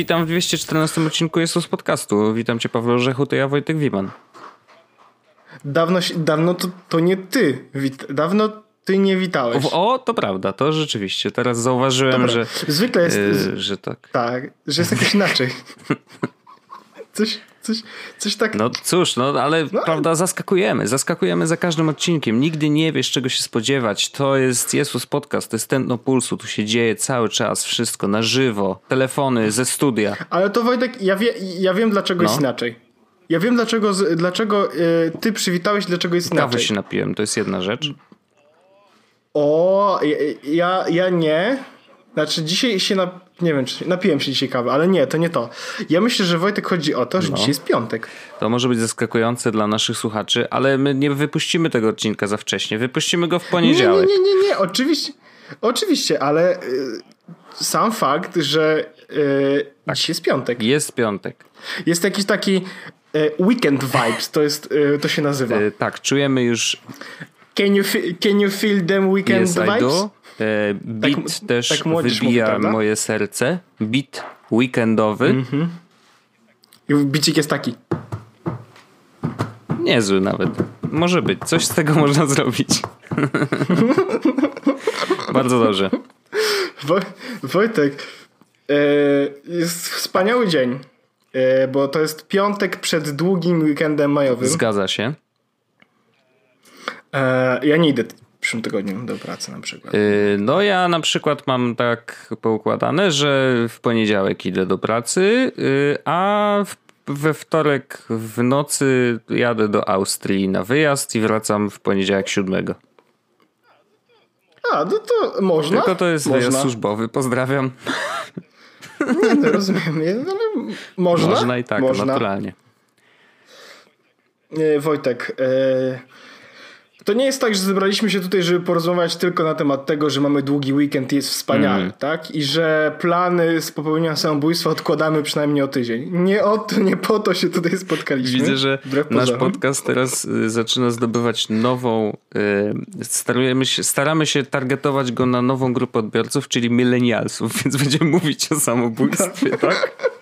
Witam w 214 odcinku Jesus Podcastu. Witam cię Paweł Orzechu, to ja Wojtek Wiman. Dawno, dawno to, to nie ty. Dawno ty nie witałeś. O, to prawda, to rzeczywiście. Teraz zauważyłem, Dobra. że. Zwykle jest. Yy, że tak. Tak, że jest jakoś inaczej. Coś, coś, coś tak. No cóż, no ale no, prawda, zaskakujemy. Zaskakujemy za każdym odcinkiem. Nigdy nie wiesz, czego się spodziewać. To jest Jezus Podcast, to jest Tętno Pulsu. Tu się dzieje cały czas wszystko na żywo. Telefony ze studia. Ale to Wojtek, ja, wie, ja wiem, dlaczego no. jest inaczej. Ja wiem, dlaczego, dlaczego y, ty przywitałeś, dlaczego jest inaczej. Kawy się napiłem, to jest jedna rzecz. O, ja, ja nie. Znaczy, dzisiaj się na, nie wiem, czy napiłem się dzisiaj kawy, ale nie, to nie to. Ja myślę, że Wojtek chodzi o to, że no. dzisiaj jest piątek. To może być zaskakujące dla naszych słuchaczy, ale my nie wypuścimy tego odcinka za wcześnie. Wypuścimy go w poniedziałek. Nie, nie, nie, nie, nie. oczywiście, oczywiście, ale y, sam fakt, że y, tak. dzisiaj jest piątek. Jest piątek. Jest jakiś taki weekend vibes, to jest, y, to się nazywa. Y, tak, czujemy już... Can you, can you feel them weekend yes, vibes? I do. E, beat tak, też tak wybija mówi, moje serce. Beat weekendowy. Mm-hmm. I bicik jest taki. Niezły nawet. Może być. Coś z tego można zrobić. Bardzo dobrze. Wojtek, e, jest wspaniały dzień, e, bo to jest piątek przed długim weekendem majowym. Zgadza się. Ja nie idę przyszłym tygodniu do pracy na przykład? Y, no ja na przykład mam tak poukładane, że w poniedziałek idę do pracy, a we wtorek w nocy jadę do Austrii na wyjazd i wracam w poniedziałek siódmego. A, no to można. Tylko to jest można. wyjazd służbowy, pozdrawiam. Nie, no rozumiem, ale można. Można i tak, można. naturalnie. Wojtek, e, to nie jest tak, że zebraliśmy się tutaj, żeby porozmawiać tylko na temat tego, że mamy długi weekend i jest wspaniały, mm. tak? I że plany z popełnienia samobójstwa odkładamy przynajmniej o tydzień. Nie o to, nie po to się tutaj spotkaliśmy. Widzę, że nasz podcast teraz y, zaczyna zdobywać nową, starujemy się, staramy się targetować go na nową grupę odbiorców, czyli millennialsów, więc będziemy mówić o samobójstwie, tak? tak?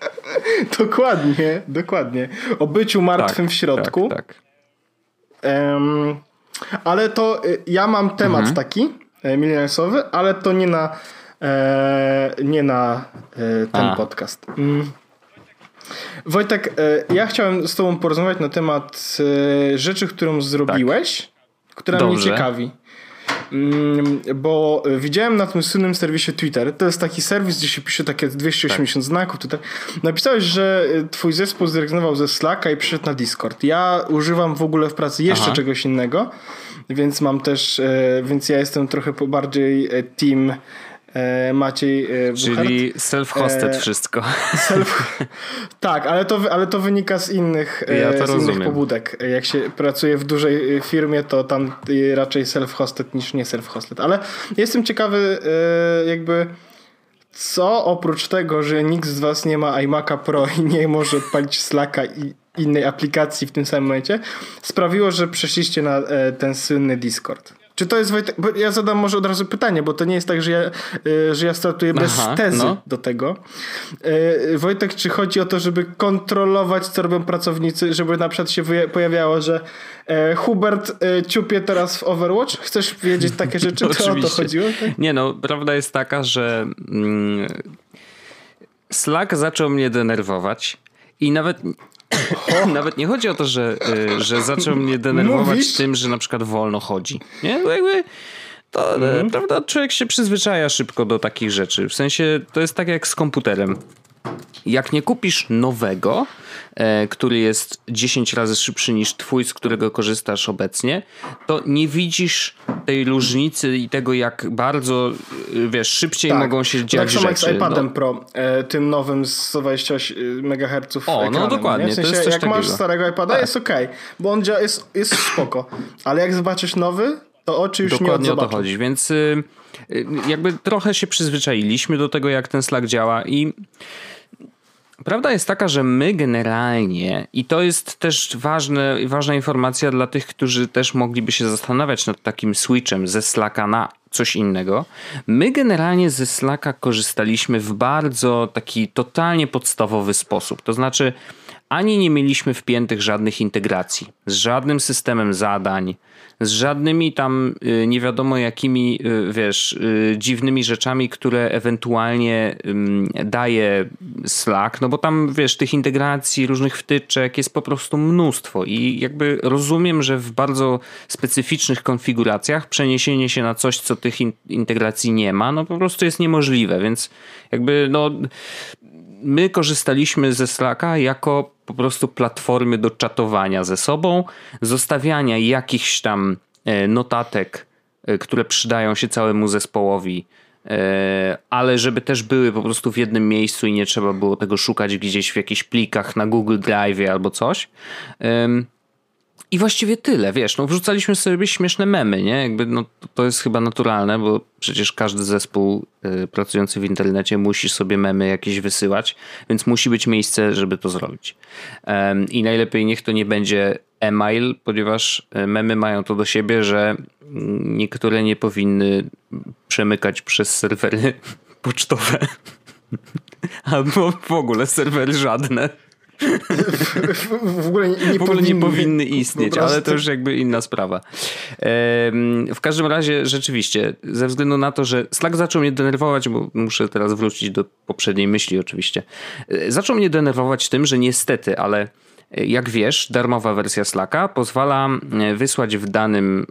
dokładnie, dokładnie. O byciu martwym tak, w środku. Tak, tak. Um, ale to y, ja mam temat mhm. taki e, milionersowy, ale to nie na e, nie na e, ten A. podcast. Mm. Wojtek, e, ja chciałem z tobą porozmawiać na temat e, rzeczy, którą zrobiłeś, która Dobrze. mnie ciekawi. Mm, bo widziałem na tym słynnym serwisie Twitter, to jest taki serwis, gdzie się pisze takie 280 tak. znaków tutaj. Napisałeś, że twój zespół zrezygnował ze Slacka i przyszedł na Discord. Ja używam w ogóle w pracy jeszcze Aha. czegoś innego, więc mam też, e, więc ja jestem trochę bardziej e, team e, Maciej Buchart. Czyli self-hosted wszystko. Self, tak, ale to, ale to wynika z innych, ja z innych pobudek. Jak się pracuje w dużej firmie, to tam raczej self-hosted niż nie self-hosted. Ale jestem ciekawy jakby co oprócz tego, że nikt z was nie ma iMac'a Pro i nie może odpalić Slacka i innej aplikacji w tym samym momencie, sprawiło, że przeszliście na e, ten słynny Discord. Czy to jest Wojtek? Bo ja zadam może od razu pytanie, bo to nie jest tak, że ja, e, że ja startuję bez Aha, tezy no. do tego. E, Wojtek, czy chodzi o to, żeby kontrolować, co robią pracownicy, żeby na przykład się pojawiało, że Hubert ciupie teraz w Overwatch? Chcesz wiedzieć takie rzeczy? To o to chodziło? Tak? Nie no, prawda jest taka, że mm, Slack zaczął mnie denerwować i nawet Nawet nie chodzi o to, że, y, że zaczął mnie denerwować Mówisz? tym, że na przykład wolno chodzi. Nie? Bo jakby to, mm. prawda, człowiek się przyzwyczaja szybko do takich rzeczy. W sensie to jest tak jak z komputerem. jak nie kupisz nowego, e, który jest 10 razy szybszy niż twój, z którego korzystasz obecnie, to nie widzisz tej różnicy i tego, jak bardzo, e, wiesz, szybciej tak. mogą się dziać tak rzeczy. Tak jak z iPadem no. Pro, e, tym nowym z 128 MHz O, no ekranem, no dokładnie. Nie? W sensie, jak takiego. masz starego iPada, tak. jest ok, bo on działa, jest, jest spoko. Ale jak zobaczysz nowy, to oczy już dokładnie nie o to chodzi, więc y, y, jakby trochę się przyzwyczailiśmy do tego, jak ten Slack działa i Prawda jest taka, że my generalnie, i to jest też ważne, ważna informacja dla tych, którzy też mogliby się zastanawiać nad takim switchem ze Slacka na coś innego. My generalnie ze Slacka korzystaliśmy w bardzo taki totalnie podstawowy sposób. To znaczy, ani nie mieliśmy wpiętych żadnych integracji z żadnym systemem zadań, z żadnymi tam y, nie wiadomo jakimi, y, wiesz, y, dziwnymi rzeczami, które ewentualnie daje Slack, no bo tam, wiesz, tych integracji, różnych wtyczek jest po prostu mnóstwo i jakby rozumiem, że w bardzo specyficznych konfiguracjach przeniesienie się na coś, co tych integracji nie ma, no po prostu jest niemożliwe, więc jakby no my korzystaliśmy ze Slacka jako po prostu platformy do czatowania ze sobą, zostawiania jakichś tam e, notatek, e, które przydają się całemu zespołowi, e, ale żeby też były po prostu w jednym miejscu i nie trzeba było tego szukać gdzieś w jakichś plikach na Google Drive albo coś. I właściwie tyle, wiesz, no wrzucaliśmy sobie śmieszne memy, nie? Jakby no, to jest chyba naturalne, bo przecież każdy zespół y, pracujący w internecie musi sobie memy jakieś wysyłać, więc musi być miejsce, żeby to zrobić. Um, I najlepiej niech to nie będzie e-mail, ponieważ y, memy mają to do siebie, że niektóre nie powinny przemykać przez serwery pocztowe. Albo w ogóle serwery żadne w, ogóle nie, nie, w ogóle powinny, nie powinny istnieć, ale to już jakby inna sprawa. W każdym razie rzeczywiście, ze względu na to, że Slack zaczął mnie denerwować, bo muszę teraz wrócić do poprzedniej myśli oczywiście, e, zaczął mnie denerwować tym, że niestety, ale e, jak wiesz, darmowa wersja Slacka pozwala e, wysłać w danym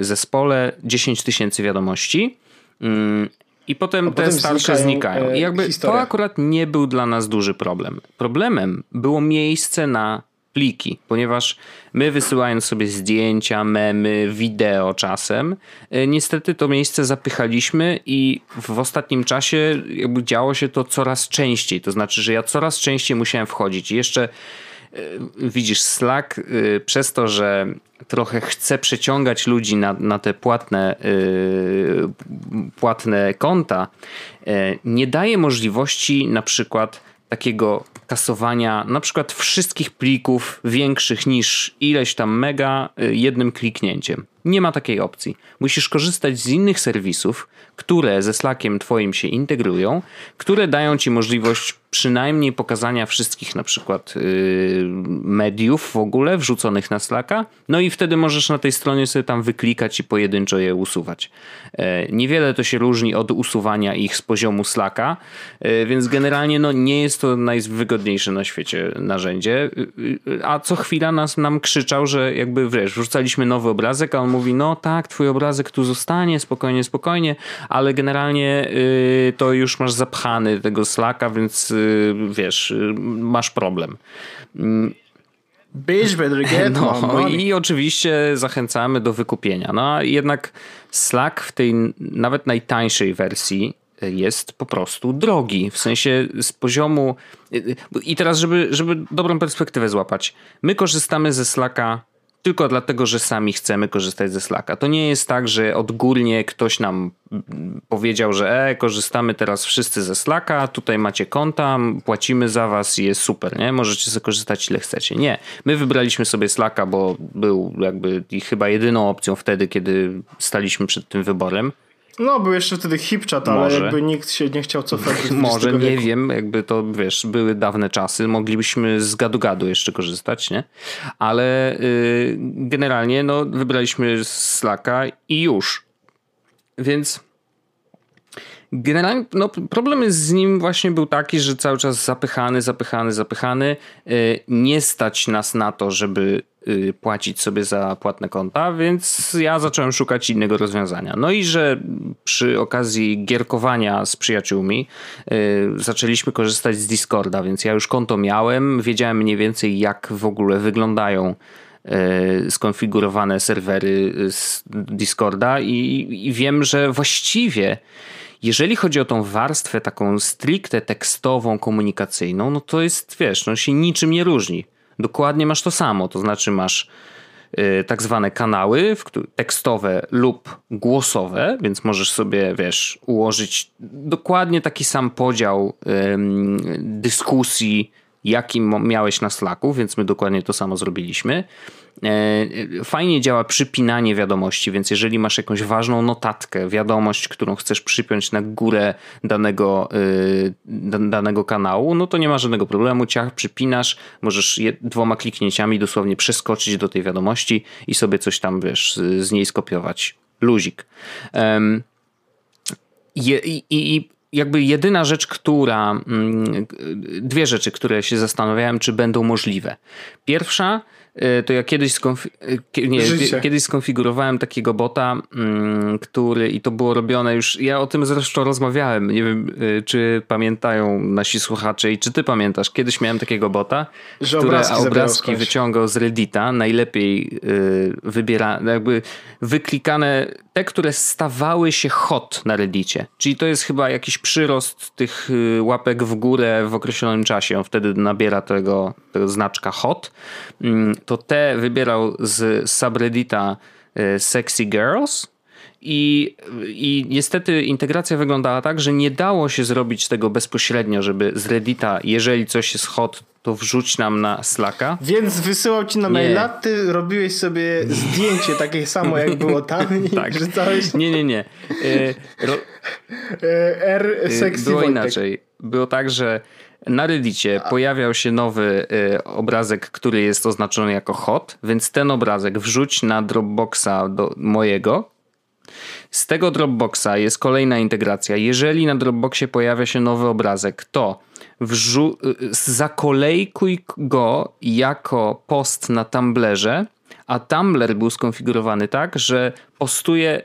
zespole 10 tysięcy wiadomości mm, i potem te starsze znikają. I jakby to akurat nie był dla nas duży problem. Problemem było miejsce na pliki, ponieważ my wysyłając sobie zdjęcia, memy, wideo czasem, e, niestety to miejsce zapychaliśmy i w ostatnim czasie jakby działo się to coraz częściej. To znaczy, że ja coraz częściej musiałem wchodzić. I jeszcze E, widzisz, Slack e, przez to, że trochę chce przeciągać ludzi na, na te płatne, e, płatne konta, nie daje możliwości na przykład takiego kasowania na przykład wszystkich plików większych niż ileś tam mega jednym kliknięciem. Nie ma takiej opcji. Musisz korzystać z innych serwisów, które ze Slackiem twoim się integrują, które dają ci możliwość przynajmniej pokazania wszystkich na przykład yy, mediów w ogóle wrzuconych na Slacka. No i wtedy możesz na tej stronie sobie tam wyklikać i pojedynczo je usuwać. Yy, niewiele to się różni od usuwania ich z poziomu Slacka, yy, więc generalnie no, nie jest to najwygodniejsze na świecie narzędzie. E, a co chwila nas nam krzyczał, że jakby wiesz, wrzucaliśmy nowy obrazek, a on mówi, no tak, twój obrazek tu zostanie, spokojnie, spokojnie, ale generalnie to już masz zapchany tego Slacka, więc Y, wiesz, y, masz problem. Bitch better get no, I oczywiście zachęcamy do wykupienia. No a jednak Slack w tej nawet najtańszej wersji jest po prostu drogi. W sensie z poziomu. I teraz, żeby, żeby dobrą perspektywę złapać, my korzystamy ze Slacka tylko dlatego, że sami chcemy korzystać ze Slacka. To nie jest tak, że odgórnie ktoś nam powiedział, że e, korzystamy teraz wszyscy ze Slacka, tutaj macie konta, płacimy za was i jest super, nie? Możecie sobie korzystać ile chcecie. Nie. My wybraliśmy sobie Slacka, bo był jakby chyba jedyną opcją wtedy, kiedy staliśmy przed tym wyborem. No, był jeszcze wtedy hipchat, ale Może. jakby nikt się nie chciał cofać. Może, nie wieku. wiem, jakby to, wiesz, były dawne czasy, moglibyśmy z gadu-gadu jeszcze korzystać, nie? Ale yy, generalnie, no, wybraliśmy Slacka i już. Więc Generalnie no, problem z nim właśnie był taki, że cały czas zapychany, zapychany, zapychany. Y, nie stać nas na to, żeby y, płacić sobie za płatne konta, więc ja zacząłem szukać innego rozwiązania. No i że przy okazji gierkowania z przyjaciółmi y, zaczęliśmy korzystać z Discorda, więc ja już konto miałem, wiedziałem mniej więcej jak w ogóle wyglądają skonfigurowane serwery z Discorda i, i wiem, że właściwie jeżeli chodzi o tą warstwę taką stricte tekstową, komunikacyjną, no to jest, wiesz, no się niczym nie różni. Dokładnie masz to samo, to znaczy masz y, tak zwane kanały tekstowe lub głosowe, więc możesz sobie, wiesz, ułożyć dokładnie taki sam podział dyskusji, jaki miałeś na Slacku, więc my dokładnie to samo zrobiliśmy. E, fajnie działa przypinanie wiadomości, więc jeżeli masz jakąś ważną notatkę, wiadomość, którą chcesz przypiąć na górę danego, e, danego kanału, no to nie ma żadnego problemu. Ciach przypinasz, możesz dwoma kliknięciami dosłownie przeskoczyć do tej wiadomości i sobie coś tam, wiesz, z niej skopiować. Luzik. I, jakby jedyna rzecz, która. Mm, dwie rzeczy, które się zastanawiałem, czy będą możliwe. Pierwsza E, to ja kiedyś, skonfi e, nie, kiedyś skonfigurowałem takiego bota, mm, który i to było robione już, ja o tym zresztą rozmawiałem, nie wiem e, czy pamiętają nasi słuchacze i czy ty pamiętasz, kiedyś miałem takiego bota, Że który obrazki, obrazki wyciągał z Reddita, najlepiej wybiera, jakby wyklikane te, które stawały się hot na Reddicie. Czyli to jest chyba jakiś przyrost tych y, łapek w górę w określonym czasie. On wtedy nabiera tego, tego znaczka hot. To te wybierał z subreddita y, Sexy Girls. I, I niestety integracja wyglądała tak, że nie dało się zrobić tego bezpośrednio, żeby z Reddita, jeżeli coś jest hot, to wrzuć nam na Slacka. Więc wysyłał ci na maila, ty robiłeś sobie zdjęcie takie samo jak było tam i tak. wrzucałeś... Nie, nie, nie. E, ro... E, R e, sexy Było Wojtek. inaczej. Było tak, że na Reddicie pojawiał się nowy obrazek, który jest oznaczony jako hot, więc ten obrazek wrzuć na Dropboxa do mojego. Z tego Dropboxa jest kolejna integracja. Jeżeli na Dropboxie pojawia się nowy obrazek, to wrzu- zakolejkuj go jako post na Tumblerze, a Tumblr był skonfigurowany tak, że postuje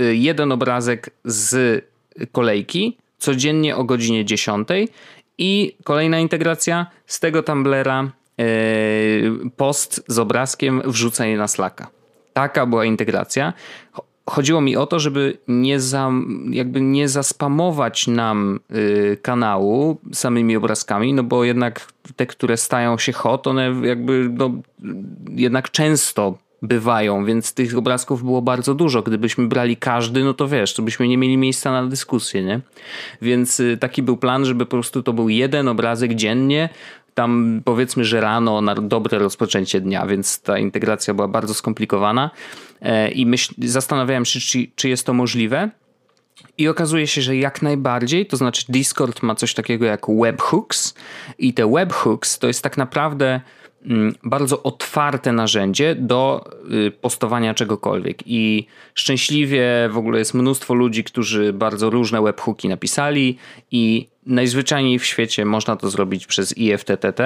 y, jeden obrazek z kolejki codziennie o godzinie 10 i kolejna integracja z tego Tumblera y, post z obrazkiem wrzucenie na Slacka. Taka była integracja chodziło mi o to, żeby nie, za, jakby nie zaspamować nam y, kanału samymi obrazkami, no bo jednak te, które stają się hot, one jakby no, jednak często bywają, więc tych obrazków było bardzo dużo. Gdybyśmy brali każdy, no to wiesz, to byśmy nie mieli miejsca na dyskusję, nie? Więc y, taki był plan, żeby po prostu to był jeden obrazek dziennie, tam powiedzmy, że rano na dobre rozpoczęcie dnia, więc ta integracja była bardzo skomplikowana e, i myśl, zastanawiałem się, czy, czy jest to możliwe. I okazuje się, że jak najbardziej, to znaczy Discord ma coś takiego jak webhooks i te webhooks to jest tak naprawdę bardzo otwarte narzędzie do y, postowania czegokolwiek. I szczęśliwie w ogóle jest mnóstwo ludzi, którzy bardzo różne webhooki napisali, i najzwyczajniej w świecie można to zrobić przez IFTTT.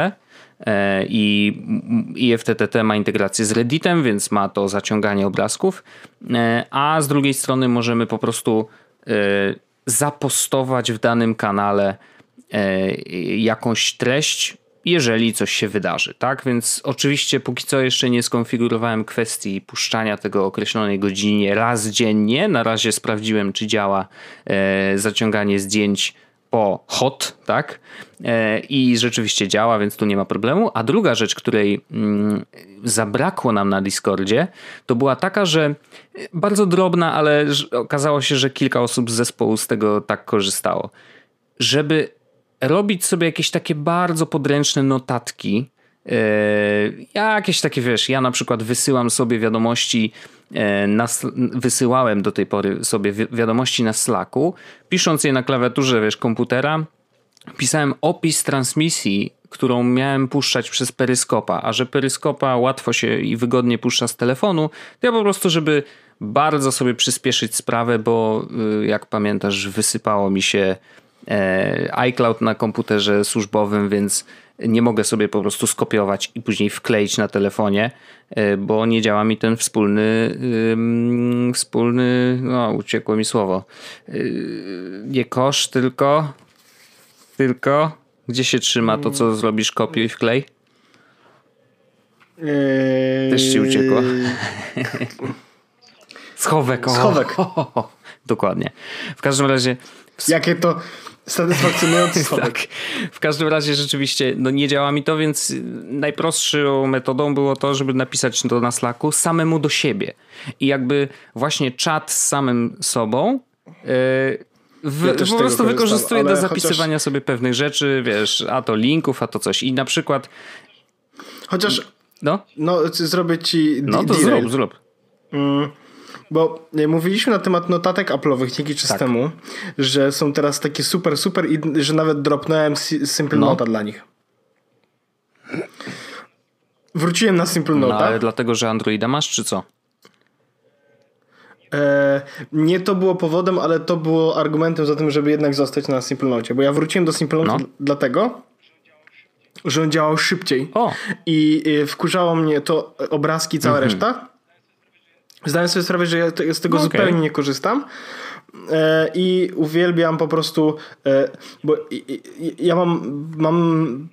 E, I IFTTT ma integrację z Redditem, więc ma to zaciąganie obrazków, e, a z drugiej strony możemy po prostu e, zapostować w danym kanale jakąś treść jeżeli coś się wydarzy, tak? Więc oczywiście póki co jeszcze nie skonfigurowałem kwestii puszczania tego określonej godzinie raz dziennie. Na razie sprawdziłem, czy działa e, zaciąganie zdjęć po hot, tak? E, I rzeczywiście działa, więc tu nie ma problemu. A druga rzecz, której mm, zabrakło nam na Discordzie, to była taka, że bardzo drobna, ale okazało się, że kilka osób z zespołu z tego tak korzystało. Żeby robić sobie jakieś takie bardzo podręczne notatki. E, jakieś takie, wiesz, ja na przykład wysyłam sobie wiadomości, e, na, wysyłałem do tej pory sobie wiadomości na Slacku, pisząc je na klawiaturze, wiesz, komputera, pisałem opis transmisji, którą miałem puszczać przez peryskopa, a że peryskopa łatwo się i wygodnie puszcza z telefonu, to ja po prostu, żeby bardzo sobie przyspieszyć sprawę, bo y, jak pamiętasz, wysypało mi się iCloud na komputerze służbowym, więc nie mogę sobie po prostu skopiować i później wkleić na telefonie, e, bo nie działa mi ten wspólny, wspólny, no uciekło mi słowo, e, nie kosz, tylko, tylko, gdzie się trzyma to, co zrobisz, kopiuj i wklej? Eee... Też ci uciekło. Schowek. O. Schowek. Dokładnie. W każdym razie... Jakie to satysfakcjonujący tak. W każdym razie rzeczywiście no nie działa mi to, więc najprostszą metodą było to, żeby napisać to na Slacku samemu do siebie. I jakby właśnie czat z samym sobą yy, w, ja po prostu wykorzystuję do zapisywania chociaż... sobie pewnych rzeczy, wiesz, a to linków, a to coś. I na przykład. Chociaż. No, no zrobię ci. No to zrób, zrób. Mm, bo e, mówiliśmy na temat notatek Apple'owych dzięki czas tak. temu, że są teraz takie super, super i że nawet dropnąłem Simple no. Nota dla nich. Wróciłem na Simple Nota. No, ale dlatego, że Androida masz, czy co? E, nie to było powodem, ale to było argumentem za tym, żeby jednak zostać na Simple Note. Bo ja wróciłem do Simple Note no. dlatego, że on działał szybciej. O. I wkurzało mnie to obrazki, cała mhm. reszta. Zdałem sobie sprawę, że ja z tego no okay. zupełnie nie korzystam. E, I uwielbiam po prostu, e, bo ja mam, mam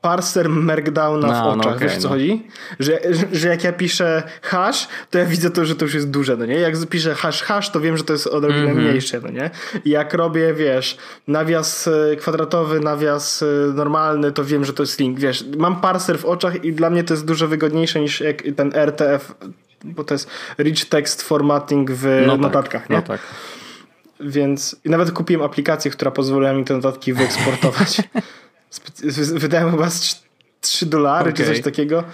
parser Markdowna no, w no oczach, no okay, wiesz co no. chodzi? Że, że jak ja piszę hash, to ja widzę to, że to już jest duże, no nie? Jak piszę hash hash, to wiem, że to jest odrobinę mm -hmm. mniejsze, no nie? I jak robię, wiesz, nawias e, kwadratowy, nawias normalny, to wiem, że to jest link, wiesz. Mam parser w oczach i dla mnie to jest dużo wygodniejsze niż ten RTF bo to jest rich text formatting w no tak, notatkach, tak, nie? No tak. Więc i nawet kupiłem aplikację, która pozwoliła mi te notatki wyeksportować. Wydałem chyba 3 dolary okay. czy coś takiego.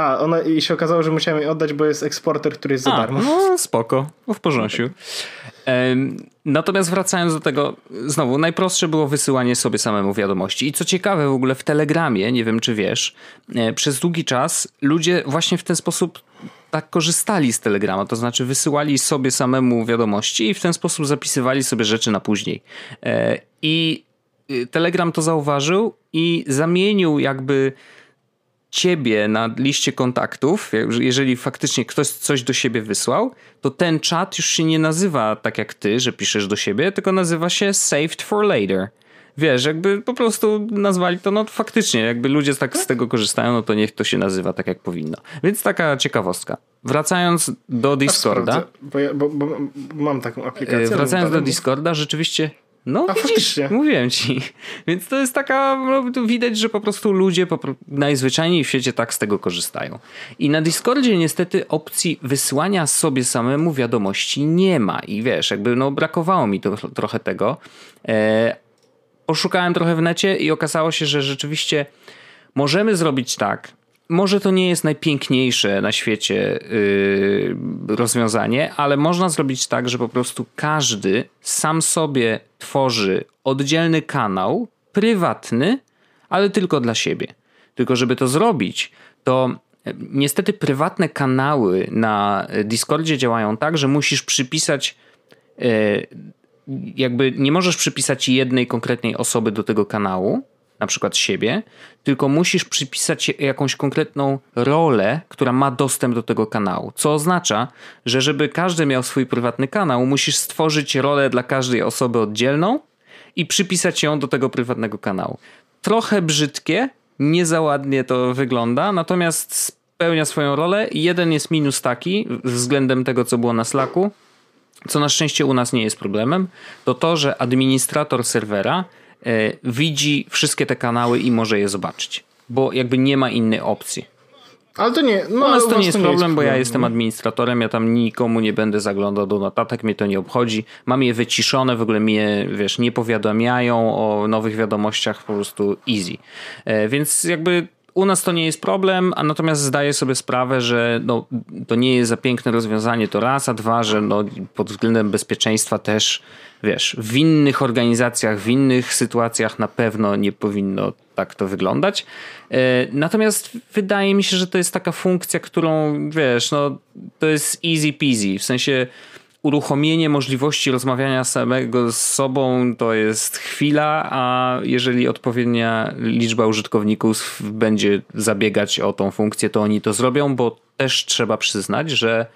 A, ona, i się okazało, że musiałem jej oddać, bo jest eksporter, który jest za darmo. No spoko, w porządku. Natomiast wracając do tego, znowu, najprostsze było wysyłanie sobie samemu wiadomości. I co ciekawe, w ogóle w Telegramie, nie wiem czy wiesz, e, przez długi czas ludzie właśnie w ten sposób tak korzystali z Telegrama, to znaczy wysyłali sobie samemu wiadomości i w ten sposób zapisywali sobie rzeczy na później. E, I y, Telegram to zauważył i zamienił jakby ciebie na liście kontaktów, jeżeli faktycznie ktoś coś do siebie wysłał, to ten czat już się nie nazywa tak jak ty, że piszesz do siebie, tylko nazywa się Saved for Later. Wiesz, jakby po prostu nazwali to, no faktycznie, jakby ludzie tak z tego korzystają, no to niech to się nazywa tak jak powinno. Więc taka ciekawostka. Wracając do Discorda. Bo, ja, bo, bo, mam taką aplikację. E, wracając do Discorda, rzeczywiście no A widzisz, faktycznie. mówiłem ci. Więc to jest taka, no, widać, że po prostu ludzie po, najzwyczajniej w świecie tak z tego korzystają. I na Discordzie niestety opcji wysłania sobie samemu wiadomości nie ma. I wiesz, jakby no brakowało mi to, trochę tego. E, poszukałem trochę w necie i okazało się, że rzeczywiście możemy zrobić tak, może to nie jest najpiękniejsze na świecie yy, rozwiązanie, ale można zrobić tak, że po prostu każdy sam sobie tworzy oddzielny kanał, prywatny, ale tylko dla siebie. Tylko, żeby to zrobić, to e, niestety prywatne kanały na Discordzie działają tak, że musisz przypisać. Yy, jakby nie możesz przypisać jednej konkretnej osoby do tego kanału, na przykład siebie, tylko musisz przypisać jakąś konkretną rolę, która ma dostęp do tego kanału. Co oznacza, że żeby każdy miał swój prywatny kanał, musisz stworzyć rolę dla każdej osoby oddzielną i przypisać ją do tego prywatnego kanału. Trochę brzydkie, nie za ładnie to wygląda, natomiast spełnia swoją rolę. Jeden jest minus taki względem tego, co było na Slacku, co na szczęście u nas nie jest problemem, to to, że administrator serwera widzi wszystkie te kanały i może je zobaczyć. Bo jakby nie ma innej opcji. Ale to nie. No, u nas to nie jest problem, jest bo ja jestem administratorem, ja tam nikomu nie będę zaglądał do notatek, mnie to nie obchodzi. Mam je wyciszone, w ogóle mnie, wiesz, nie powiadamiają o nowych wiadomościach, po prostu easy. E, więc jakby u nas to nie jest problem, a natomiast zdaję sobie sprawę, że no, to nie jest za piękne rozwiązanie, to raz, a dwa, że no, pod względem bezpieczeństwa też, wiesz, w innych organizacjach, w innych sytuacjach na pewno nie powinno tak to wyglądać. E, natomiast wydaje mi się, że to jest taka funkcja, którą, wiesz, no, to jest easy peasy, w sensie uruchomienie możliwości rozmawiania samego z sobą to jest chwila, a jeżeli odpowiednia liczba użytkowników będzie zabiegać o tą funkcję, to oni to zrobią, bo też trzeba przyznać, że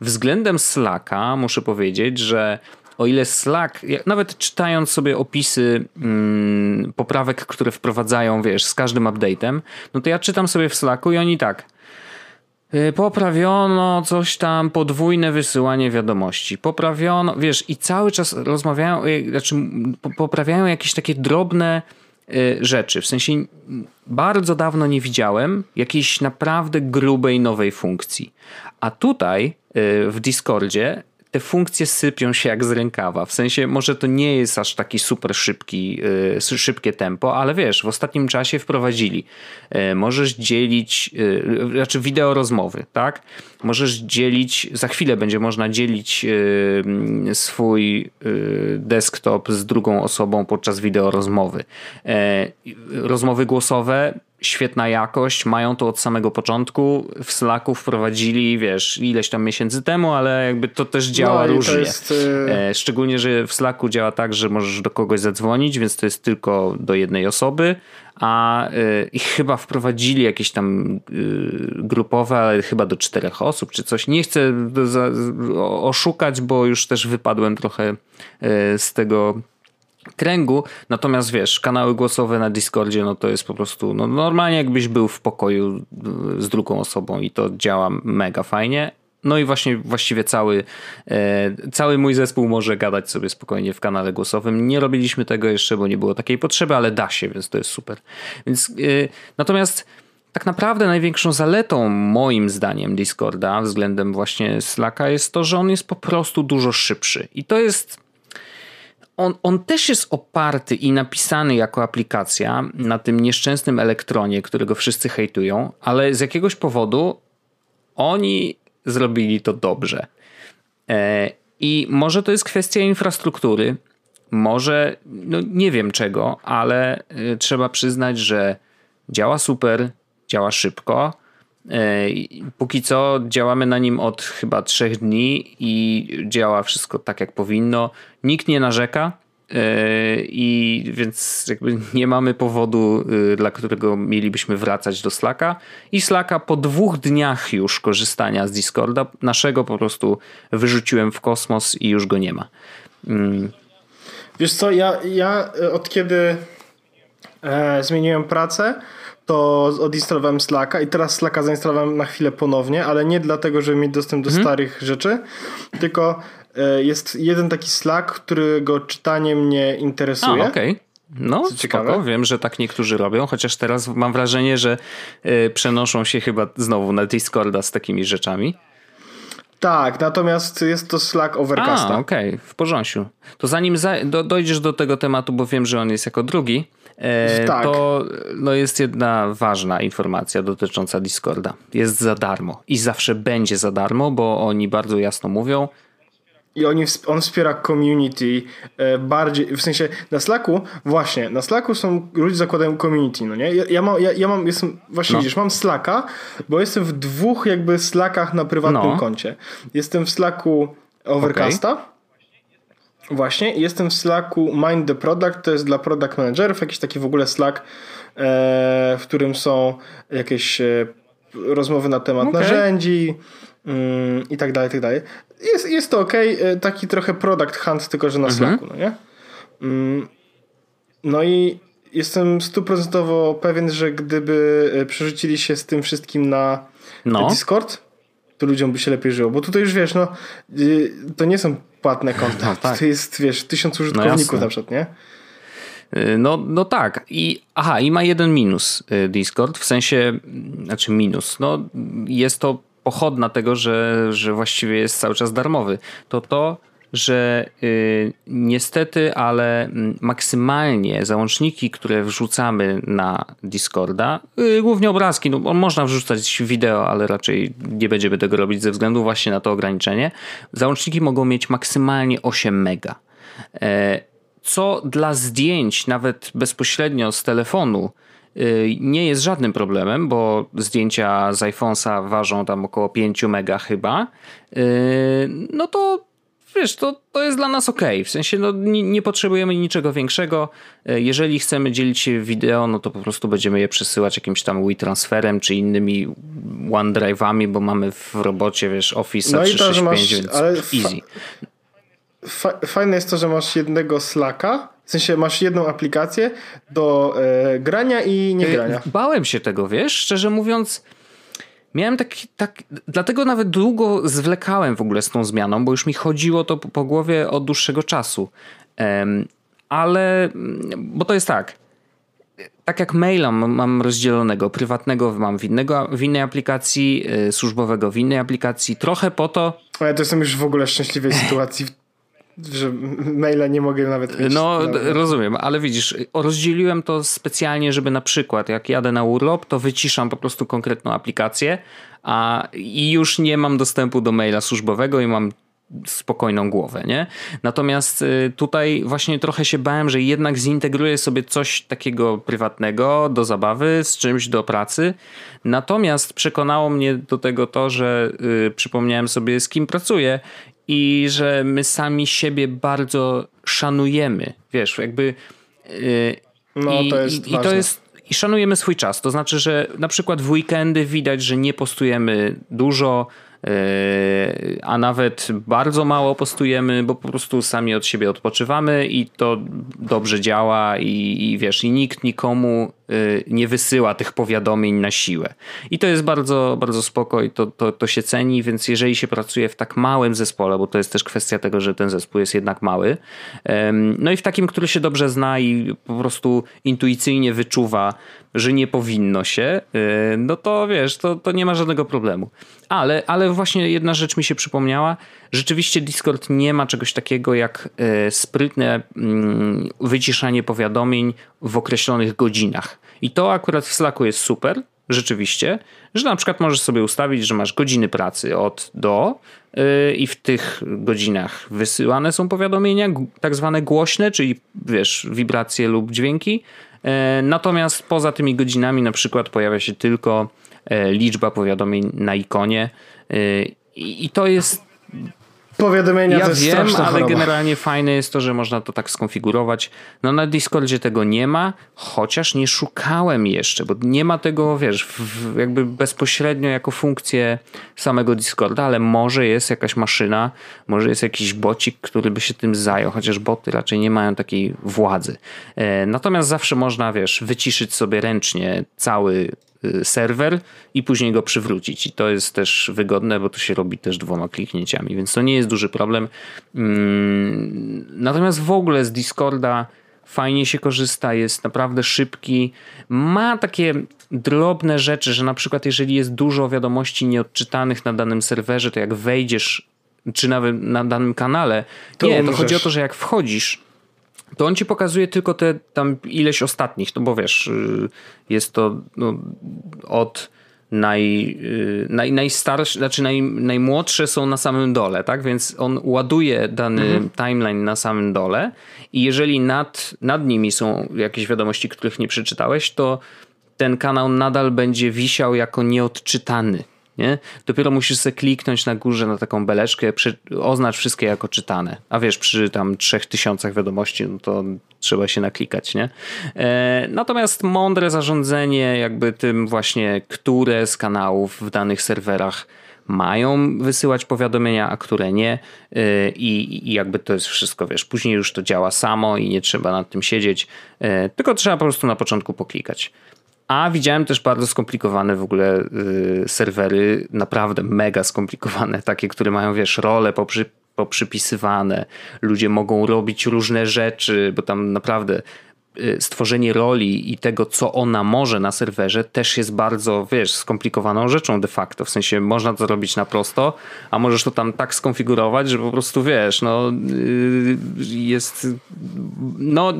względem Slacka muszę powiedzieć, że o ile Slack, nawet czytając sobie opisy hmm, poprawek, które wprowadzają, wiesz, z każdym update'em, no to ja czytam sobie w Slacku i oni tak, Y, poprawiono coś tam, podwójne wysyłanie wiadomości. Poprawiono, wiesz, i cały czas rozmawiają, y, znaczy poprawiają jakieś takie drobne y, rzeczy. W sensie bardzo dawno nie widziałem jakiejś naprawdę grubej nowej funkcji. A tutaj w Discordzie te funkcje sypią się jak z rękawa. W sensie, może to nie jest aż taki super szybki, yy, szybkie tempo, ale wiesz, w ostatnim czasie wprowadzili. Yy, możesz dzielić, yy, znaczy wideo rozmowy, tak? Możesz dzielić, za chwilę będzie można dzielić y, swój y, desktop z drugą osobą podczas wideo rozmowy. Y, rozmowy głosowe świetna jakość, mają to od samego początku. W Slacku wprowadzili, wiesz, ileś tam miesięcy temu, ale jakby to też działa no różnie. Jest... Y, e, szczególnie, że w Slacku działa tak, że możesz do kogoś zadzwonić, więc to jest tylko do jednej osoby, a y, chyba wprowadzili jakieś tam y, grupowe, ale chyba do czterech osób czy coś. Nie chcę oszukać, bo już też wypadłem trochę z tego kręgu. Natomiast wiesz, kanały głosowe na Discordzie, no to jest po prostu no, normalnie jakbyś był w pokoju z drugą osobą i to działa mega fajnie. No i właśnie właściwie cały, e, cały mój zespół może gadać sobie spokojnie w kanale głosowym. Nie robiliśmy tego jeszcze, bo nie było takiej potrzeby, ale da się, więc to jest super. Więc e, natomiast tak naprawdę największą zaletą moim zdaniem Discorda względem właśnie Slacka jest to, że on jest po prostu dużo szybszy. I to jest on, on też jest oparty i napisany jako aplikacja na tym nieszczęsnym elektronie, którego wszyscy hejtują, ale z jakiegoś powodu oni zrobili to dobrze. E, I może to jest kwestia infrastruktury, może no nie wiem czego, ale e, trzeba przyznać, że działa super, działa szybko póki co działamy na nim od chyba trzech dni i działa wszystko tak jak powinno. Nikt nie narzeka. I więc jakby nie mamy powodu, e, dla którego mielibyśmy wracać do Slacka. I Slacka po dwóch dniach już korzystania z Discorda, naszego po prostu wyrzuciłem w kosmos i już go nie ma. Mm. Wiesz co, ja, ja od kiedy e, zmieniłem pracę, to odinstalowałem Slacka i teraz Slacka zainstalowałem na chwilę ponownie, ale nie dlatego, żeby mieć dostęp do mhm. starych rzeczy, tylko e, jest jeden taki Slack, którego czytanie mnie interesuje. okej. Okay. No, Co ciekawe. Spoko. Wiem, że tak niektórzy robią, chociaż teraz mam wrażenie, że y, przenoszą się chyba znowu na Discorda z takimi rzeczami. Tak, natomiast jest to Slack Overcasta. Okej, okay, w porządku. To zanim za, do, dojdziesz do tego tematu, bo wiem, że on jest jako drugi, E, tak. to no jest jedna ważna informacja dotycząca Discorda. Jest za darmo i zawsze będzie za darmo, bo oni bardzo jasno mówią. I oni, on wspiera community e, bardziej, w sensie na Slacku, właśnie, na Slacku są, ludzie zakładają community, no nie? Ja, ja mam, ja, ja, mam, jestem, właśnie no. widzisz, mam Slacka, bo jestem w dwóch jakby Slackach na prywatnym no. koncie. Jestem w Slacku Overcasta, okay Właśnie, jestem w Slacku Mind the Product, to jest dla product managerów, jakiś taki w ogóle Slack, e, w którym są jakieś e, rozmowy na temat okay. narzędzi mm, i tak dalej, i tak dalej. Jest, jest to ok, e, taki trochę product hunt, tylko że na mhm. Slacku, no nie? Mm, no i jestem stuprocentowo pewien, że gdyby przerzucili się z tym wszystkim na no. Discord, to ludziom by się lepiej żyło. Bo tutaj już wiesz, no, to nie są płatne konta. No, tak. To jest, wiesz, tysiąc no użytkowników no na przykład, nie? Y, no, no tak. I, aha, i ma jeden minus y, Discord, w sensie, znaczy minus. No, jest to pochodna tego, że, że właściwie jest cały czas darmowy. To to, że y, niestety, ale mm, maksymalnie załączniki, które wrzucamy na Discorda, y, głównie obrazki, no, można wrzucać wideo, ale raczej nie będziemy tego robić ze względu właśnie na to ograniczenie. Załączniki mogą mieć maksymalnie 8 mega. E, co dla zdjęć, nawet bezpośrednio z telefonu, y, nie jest żadnym problemem, bo zdjęcia z iPhone'a ważą tam około 5 mega chyba, y, no to wiesz, to, to jest dla nas ok. W sensie no, nie, nie, potrzebujemy niczego większego. Y, jeżeli chcemy dzielić się wideo, no to po prostu będziemy je przesyłać jakimś tam WeTransferem czy innymi OneDrive'ami, bo mamy w robocie, wiesz, Office no 365, więc easy fajne jest to, że masz jednego Slacka, w sensie masz jedną aplikację do e, grania i nie grania. Bałem się tego, wiesz, szczerze mówiąc. Miałem taki, tak, dlatego nawet długo zwlekałem w ogóle z tą zmianą, bo już mi chodziło to po, głowie od dłuższego czasu. Ale, bo to jest tak, tak jak maila mam rozdzielonego, prywatnego mam w, innego, w innej aplikacji, y, służbowego w innej aplikacji, trochę po to... Ale to jestem już w ogóle szczęśliwej sytuacji że maila nie mogę nawet mieć. No, rozumiem, ale widzisz, rozdzieliłem to specjalnie, żeby na przykład jak jadę na urlop, to wyciszam po prostu konkretną aplikację, a i już nie mam dostępu do maila służbowego i mam spokojną głowę, nie? Natomiast y, tutaj właśnie trochę się bałem, że jednak zintegruję sobie coś takiego prywatnego do zabawy z czymś do pracy. Natomiast przekonało mnie do tego to, że y, przypomniałem sobie z kim pracuję i że my sami siebie bardzo szanujemy. Wiesz, jakby. Yy, no, i, to jest i, i to jest i szanujemy swój czas. To znaczy, że na przykład w weekendy widać, że nie postujemy dużo, Yy, a nawet bardzo mało postujemy, bo po prostu sami od siebie odpoczywamy i to dobrze działa i, i wiesz, i nikt nikomu nie wysyła tych powiadomień na siłę. I to jest bardzo, bardzo spoko i to, to, to się ceni, więc jeżeli się pracuje w tak małym zespole, bo to jest też kwestia tego, że ten zespół jest jednak mały, no i w takim, który się dobrze zna i po prostu intuicyjnie wyczuwa, że nie powinno się, yy, no to wiesz, to, to nie ma żadnego problemu. Ale, ale właśnie jedna rzecz mi się przypomniała. Rzeczywiście Discord nie ma czegoś takiego jak yy, sprytne mm, wyciszanie powiadomień w określonych godzinach. I to akurat w Slacku jest super, rzeczywiście, że na przykład możesz sobie ustawić, że masz godziny pracy od do yy, i w tych godzinach wysyłane są powiadomienia, tak zwane głośne, czyli wiesz, wibracje lub dźwięki, E, natomiast poza tymi godzinami na przykład pojawia się tylko e, liczba powiadomień na ikonie e, i to jest powiadomienia ja to jest wiem, ale choroba. generalnie fajne jest to, że można to tak skonfigurować. No na Discordzie tego nie ma, chociaż nie szukałem jeszcze, bo nie ma tego, wiesz, w, jakby bezpośrednio jako funkcję samego Discorda, ale może jest jakaś maszyna, może jest jakiś bocik, który by się tym zajął, chociaż boty raczej nie mają takiej władzy. E, natomiast zawsze można, wiesz, wyciszyć sobie ręcznie cały serwer i później go przywrócić. I to jest też wygodne, bo to się robi też dwoma kliknięciami, więc to nie jest duży problem. Mm, natomiast w ogóle z Discorda fajnie się korzysta, jest naprawdę szybki. Ma takie drobne rzeczy, że na przykład jeżeli jest dużo wiadomości nieodczytanych na danym serwerze, to jak wejdziesz, czy nawet na danym kanale, to nie, to chodzi o to, że jak wchodzisz to on ci pokazuje tylko te tam ileś ostatnich, no bo wiesz, y, jest to no, od naj, y, naj, najstarsze, znaczy naj, najmłodsze są na samym dole, tak? Więc on ładuje dany mhm. timeline na samym dole i jeżeli nad, nad nimi są jakieś wiadomości, których nie przeczytałeś, to ten kanał nadal będzie wisiał jako nieodczytany. Nie? Dopiero musisz sobie kliknąć na górze na taką beleczkę, przy, oznacz wszystkie jako czytane. A wiesz, przy tam trzech tysiącach wiadomości, no to trzeba się naklikać, nie? E, natomiast mądre zarządzenie jakby tym właśnie, które z kanałów w danych serwerach mają wysyłać powiadomienia, a które nie e, i, i jakby to jest wszystko, wiesz, później już to działa samo i nie trzeba nad tym siedzieć, e, tylko trzeba po prostu na początku poklikać. A widziałem też bardzo skomplikowane w ogóle y, serwery, naprawdę mega skomplikowane, takie, które mają, wiesz, role poprzy, poprzypisywane. Ludzie mogą robić różne rzeczy, bo tam naprawdę stworzenie roli i tego, co ona może na serwerze, też jest bardzo, wiesz, skomplikowaną rzeczą de facto. W sensie można to zrobić na prosto, a możesz to tam tak skonfigurować, że po prostu wiesz, no y, jest. No,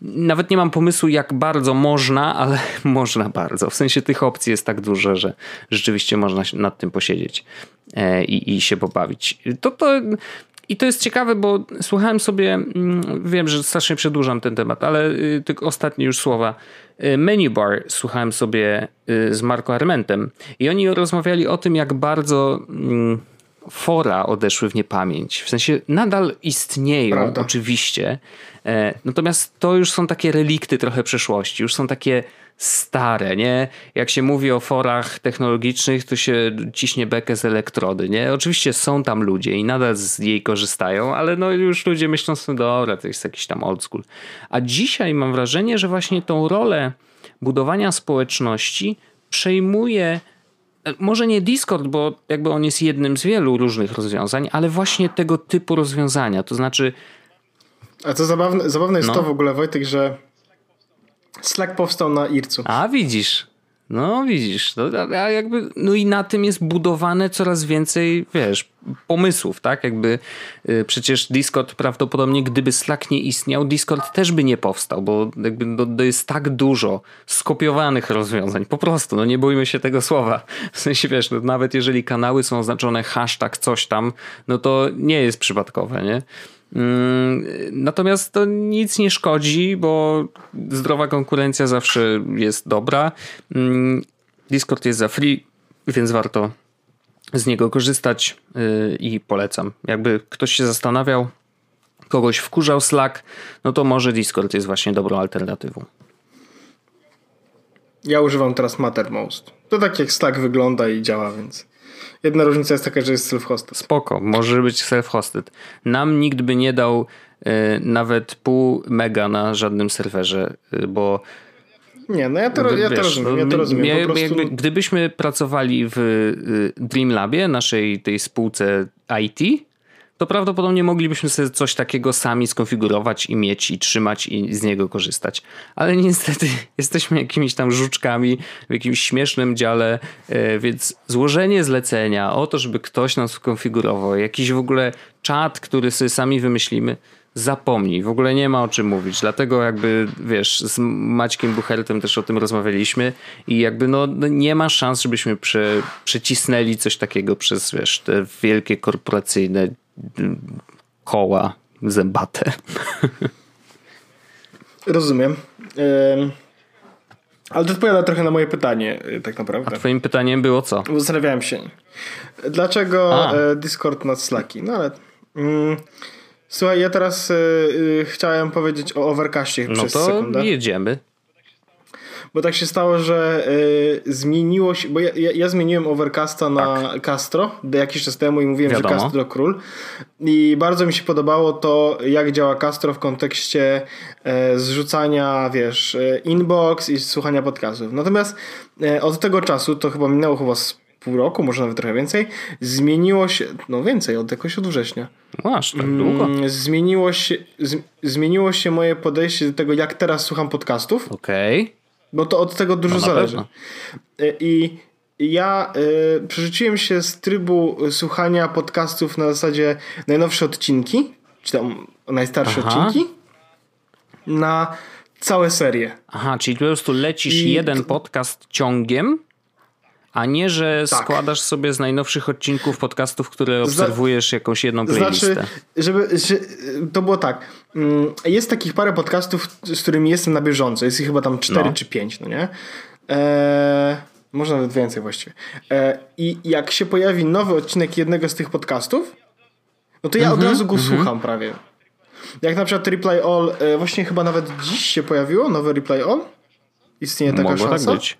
nawet nie mam pomysłu, jak bardzo można, ale można bardzo. W sensie tych opcji jest tak dużo, że rzeczywiście można nad tym posiedzieć e, i, i się pobawić. To, to i to jest ciekawe, bo słuchałem sobie, mm, wiem, że strasznie przedłużam ten temat, ale y, tylko ostatnie już słowa. Y, Menu Bar słuchałem sobie y, z Marco Armentem i oni rozmawiali o tym, jak bardzo mm, fora odeszły w niepamięć. W sensie nadal istnieją, Prawda. oczywiście, e, natomiast to już są takie relikty trochę przeszłości, już są takie stare, nie? Jak się mówi o forach technologicznych, to się ciśnie bekę z elektrody, nie? Oczywiście są tam ludzie i nadal z jej korzystają, ale no już ludzie myślą sobie, dobra, to jest jakiś tam old school. A dzisiaj mam wrażenie, że właśnie tą rolę budowania społeczności przejmuje e, może nie Discord, bo jakby on jest jednym z wielu różnych rozwiązań, ale właśnie tego typu rozwiązania, to znaczy a co zabawne, zabawne jest no. to w ogóle, Wojtek, że Slack powstał na IRCu. A widzisz. No widzisz, no, a jakby, no i na tym jest budowane coraz więcej, wiesz, pomysłów, tak? Jakby y, przecież Discord prawdopodobnie, gdyby Slack nie istniał, Discord też by nie powstał, bo jakby no, jest tak dużo skopiowanych rozwiązań, po prostu, no nie bójmy się tego słowa. W sensie, wiesz, no, nawet jeżeli kanały są oznaczone hashtag coś tam, no to nie jest przypadkowe, nie? Mm, natomiast to nic nie szkodzi, bo zdrowa konkurencja zawsze jest dobra. Mm, Discord jest za free, więc warto z niego korzystać y, i polecam. Jakby ktoś się zastanawiał, kogoś wkurzał Slack, no to może Discord jest właśnie dobrą alternatywą. Ja używam teraz Mattermost. To tak jak Slack wygląda i działa, więc Jedna różnica jest taka, że jest self-hosted. Spoko, może być self-hosted. Nam nikt by nie dał y, nawet pół mega na żadnym serwerze, y, bo nie, no ja to, ja wiesz, to rozumiem. Ja to rozumiem. prostu... jakby, gdybyśmy pracowali w y, Dreamlabie, naszej tej spółce IT, to prawdopodobnie moglibyśmy sobie coś takiego sami skonfigurować i mieć i trzymać i z niego korzystać. Ale niestety jesteśmy jakimiś tam żuczkami w jakimś śmiesznym dziale, e, więc złożenie zlecenia o to, żeby ktoś nas skonfigurował, jakiś w ogóle czat, który sobie sami wymyślimy, zapomnij, w ogóle nie ma o czym mówić. Dlatego jakby, wiesz, z Maćkiem Buchertem też o tym rozmawialiśmy i jakby no, no nie ma szans, żebyśmy prze, przecisnęli coś takiego przez, wiesz, te wielkie korporacyjne koła zębate. Rozumiem. Ale to odpowiada trochę na moje pytanie, y, tak naprawdę. A twoim pytaniem było co? Zastanawiałem się. Dlaczego A. E, Discord nad Slacki? No ale... Mm, słuchaj, ja teraz y, y, chciałem powiedzieć o Overcastie no przez sekundę. No to jedziemy bo tak się stało, że y, zmieniło się, bo ja, ja, ja zmieniłem Overcasta na tak. Castro jakiś czas temu i mówiłem, Wiadomo. że Castro król i bardzo mi się podobało to, jak działa Castro w kontekście e, zrzucania, wiesz, e, inbox i słuchania podcastów. Natomiast e, od tego czasu, to chyba minęło chyba z pół roku, może nawet trochę więcej, zmieniło się, no więcej, od jakoś od września. Masz, tak długo. Mm, zmieniło się, z, zmieniło się moje podejście do tego, jak teraz słucham podcastów. Okej. Okay. Bo to od tego dużo no zależy. Pewno. I ja y, przerzuciłem się z trybu słuchania podcastów na zasadzie najnowsze odcinki, czy tam najstarsze Aha. odcinki, na całe serie. Aha, czyli po prostu lecisz I jeden podcast ciągiem a nie, że tak. składasz sobie z najnowszych odcinków podcastów, które obserwujesz jakąś jedną playlistę. Znaczy, żeby, że, to było tak. Mm, jest takich parę podcastów, z którymi jestem na bieżąco. Jest ich chyba tam cztery no. czy pięć, no nie? Eee, może nawet więcej właściwie. Eee, I jak się pojawi nowy odcinek jednego z tych podcastów, no to ja mm -hmm, od razu go mm -hmm. słucham prawie. Jak na przykład Reply All, e, właśnie chyba nawet dziś się pojawiło nowe Reply All. Istnieje taka Mogło tak szansa. Tak być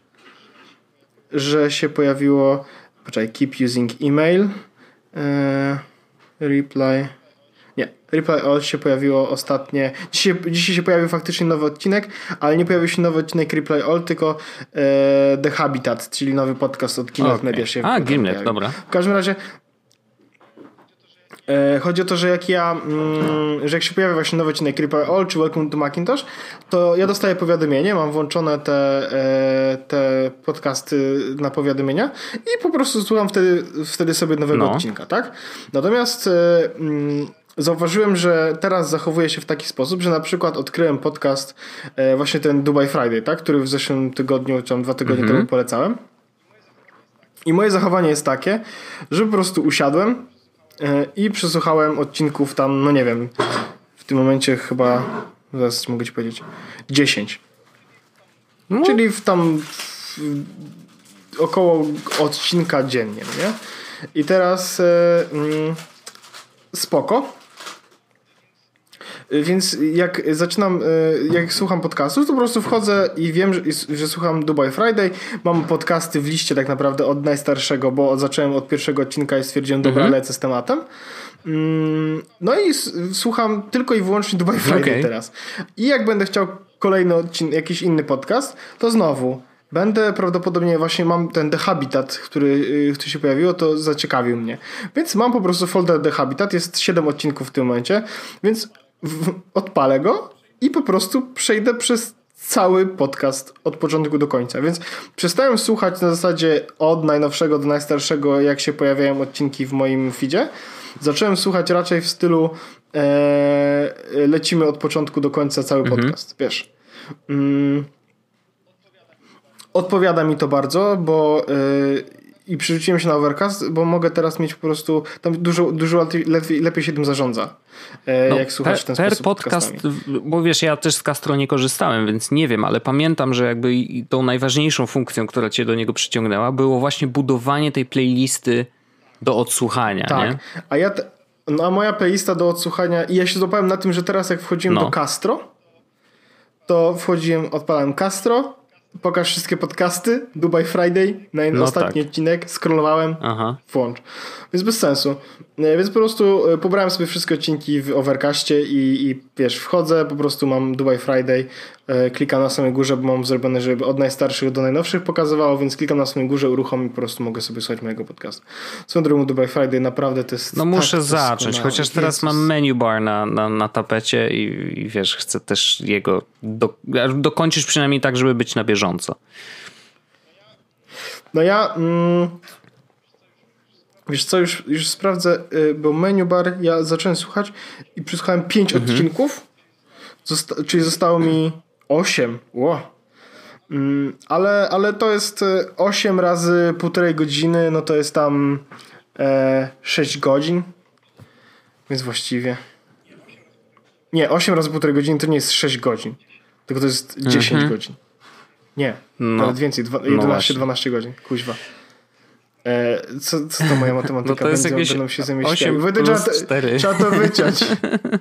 że się pojawiło. Poczekaj, keep using email. E, reply. Nie, Reply All się pojawiło ostatnie. Dzisiaj, dzisiaj się pojawił faktycznie nowy odcinek, ale nie pojawił się nowy odcinek Reply All, tylko e, The Habitat, czyli nowy podcast od Gimlet okay. Media się A, Gimlet, dobra. W każdym razie chodzi o to, że jak ja, mm, że jak się pojawia właśnie nowy odcinek Creeper All czy Welcome to Macintosh, to ja dostaję powiadomienie, mam włączone te, e, te podcasty na powiadomienia i po prostu słucham wtedy, wtedy sobie nowego no. odcinka, tak? Natomiast e, mm, zauważyłem, że teraz zachowuję się w taki sposób, że na przykład odkryłem podcast właśnie ten Dubai Friday, tak? Który w zeszłym tygodniu, czy tam dwa tygodnie -hmm. temu polecałem. I moje zachowanie jest takie, że po prostu usiadłem, E, i przesłuchałem odcinków tam, no nie wiem, w tym momencie chyba, zaraz mogę ci powiedzieć, 10. No. Czyli w tam w, około odcinka dziennie, nie? I teraz e, mm, spoko. Więc jak zaczynam, e, jak słucham podcastów, to po prostu wchodzę i wiem, że, że, słucham Dubai Friday. Mam podcasty w liście tak naprawdę od najstarszego, bo zacząłem od pierwszego odcinka i stwierdziłem, dobra, mhm. lecę z tematem. Mm, no i słucham tylko i wyłącznie Dubai Friday okay. teraz. I jak będę chciał kolejny odcinek, jakiś inny podcast, to znowu Będę prawdopodobnie właśnie mam ten The Habitat, który, y, który się pojawiło, to zaciekawił mnie. Więc mam po prostu folder The Habitat, jest 7 odcinków w tym momencie, więc odpalę go i po prostu przejdę przez cały podcast od początku do końca. Więc przestałem słuchać na zasadzie od najnowszego do najstarszego, jak się pojawiają odcinki w moim feedzie. Zacząłem słuchać raczej w stylu e, lecimy od początku do końca cały mhm. podcast. Wiesz. Mm, odpowiada mi to bardzo, bo e, i przerzuciłem się na Overcast, bo mogę teraz mieć po prostu, tam dużo, dużo lepiej, lepiej się tym zarządza, e, no, jak słuchać per, ten per podcast, bo wiesz, ja też z Castro nie korzystałem, więc nie wiem, ale pamiętam, że jakby tą najważniejszą funkcją, która cię do niego przyciągnęła, było właśnie budowanie tej playlisty do odsłuchania, tak. nie? A ja, te, no a moja playlista do odsłuchania, i ja się złapałem na tym, że teraz jak wchodziłem no. do Castro, to wchodziłem, odpalałem Castro, pokaż wszystkie podcasty, Dubai Friday, na no ostatni tak. odcinek, scrollowałem, Aha. włącz. Więc bez sensu. E, więc po prostu e, pobrałem sobie wszystkie odcinki w Overcastie i, i wiesz, wchodzę, po prostu mam Dubai Friday, e, klikam na samej górze, bo mam zrobione, żeby od najstarszych do najnowszych pokazywało, więc klikam na samej górze, uruchomię i po prostu mogę sobie słuchać mojego podcastu. Swoją drogą Dubai Friday naprawdę to jest No tak muszę zacząć, chociaż teraz Jezus. mam menu bar na, na, na tapecie i, i wiesz, chcę też jego do, dokończyć przynajmniej tak, żeby być na bieżąco. No ja... Mm Wiesz co, już, już sprawdzę, y, bo menu bar ja zacząłem słuchać i przesłuchałem 5 mhm. odcinków, zosta czyli zostało mi 8. Wow. Mm, ale, ale to jest 8 y, razy półtorej godziny, no to jest tam e, 6 godzin. Więc właściwie. Nie, 8 razy półtorej godziny to nie jest 6 godzin. Tylko to jest 10 mhm. godzin. Nie, no. nawet więcej, 11-12 no godzin. Kuźwa. E, co, co to moja matematyka no to jest będzie? Będą się zamieścić. 8 plus trzeba, 4. trzeba to wyciąć.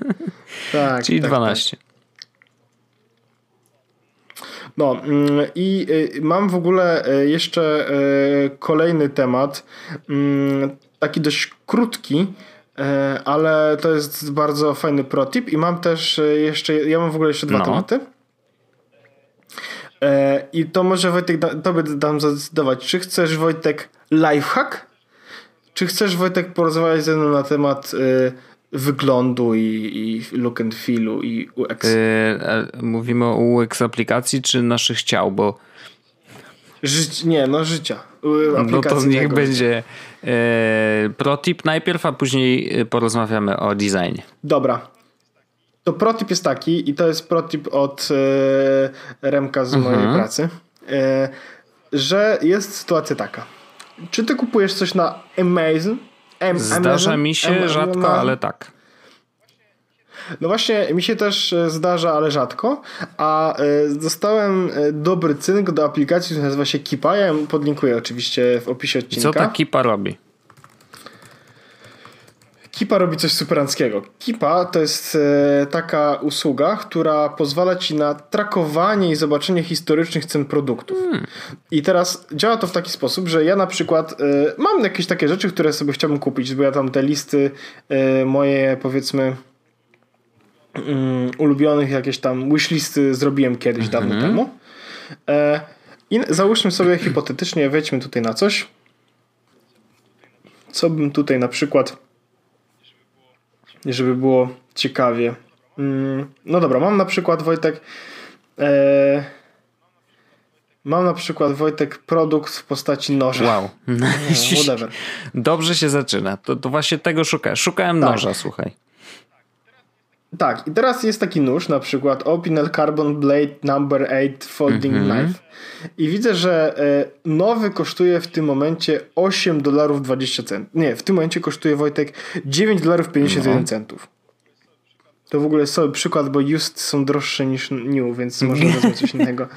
tak, Czyli tak, 12. Tak. No mm, i y, mam w ogóle y, jeszcze y, kolejny temat, mm, taki dość krótki, ale to jest bardzo fajny protip i mam też jeszcze, ja mam w ogóle jeszcze dwa no. tematy. I to może Wojtek, tobie dam zdecydować, czy chcesz Wojtek lifehack? Czy chcesz Wojtek porozmawiać ze mną na temat y, wyglądu i, i, look and feelu i UX? Yy, mówimy o UX aplikacji czy naszych ciał, bo Żyć, nie, no życia. No to niech będzie yy, protip najpierw, a później porozmawiamy o designie. Dobra. To protip jest taki i to jest protip od yy, Remka z mojej mhm. pracy, yy, że jest sytuacja taka czy ty kupujesz coś na Amazon? Am Zdarza Amazon? mi się Am rzadko, ale tak. No właśnie, mi się też e, zdarza, ale rzadko. A y, dostałem e, dobry cynk do aplikacji, która nazywa się Kipa. Ja ją podlinkuję oczywiście w opisie odcinka. I co ta Kipa robi? Kipa robi coś superanckiego. Kipa to jest e, taka usługa, która pozwala ci na trakowanie i zobaczenie historycznych cen produktów. Hmm. I teraz działa to w taki sposób, że ja na przykład e, mam jakieś takie rzeczy, które sobie chciałbym kupić, bo ja tam te listy e, moje powiedzmy um, ulubionych jakieś tam wishlisty zrobiłem kiedyś mm -hmm. dawno temu. I załóżmy sobie hipotetycznie, wejdźmy tutaj na coś. Co bym tutaj na przykład żeby było ciekawie. Mm, no dobra, mam na przykład Wojtek. E, mam na przykład Wojtek produkt w postaci noża. Wow. No, whatever. Dobrze się zaczyna. To, to właśnie tego szukałem. Szukałem tak. noża, słuchaj. Tak, i teraz jest taki nóż, na przykład Opinel Carbon Blade Number 8 Folding mm -hmm. Knife. I widzę, że e, nowy kosztuje w tym momencie 8 dolarów 20 centów. Nie, w tym momencie kosztuje Wojtek 9 dolarów 51 no. centów. To w ogóle jest sobie przykład, bo used są droższe niż new, więc może wezmę coś innego.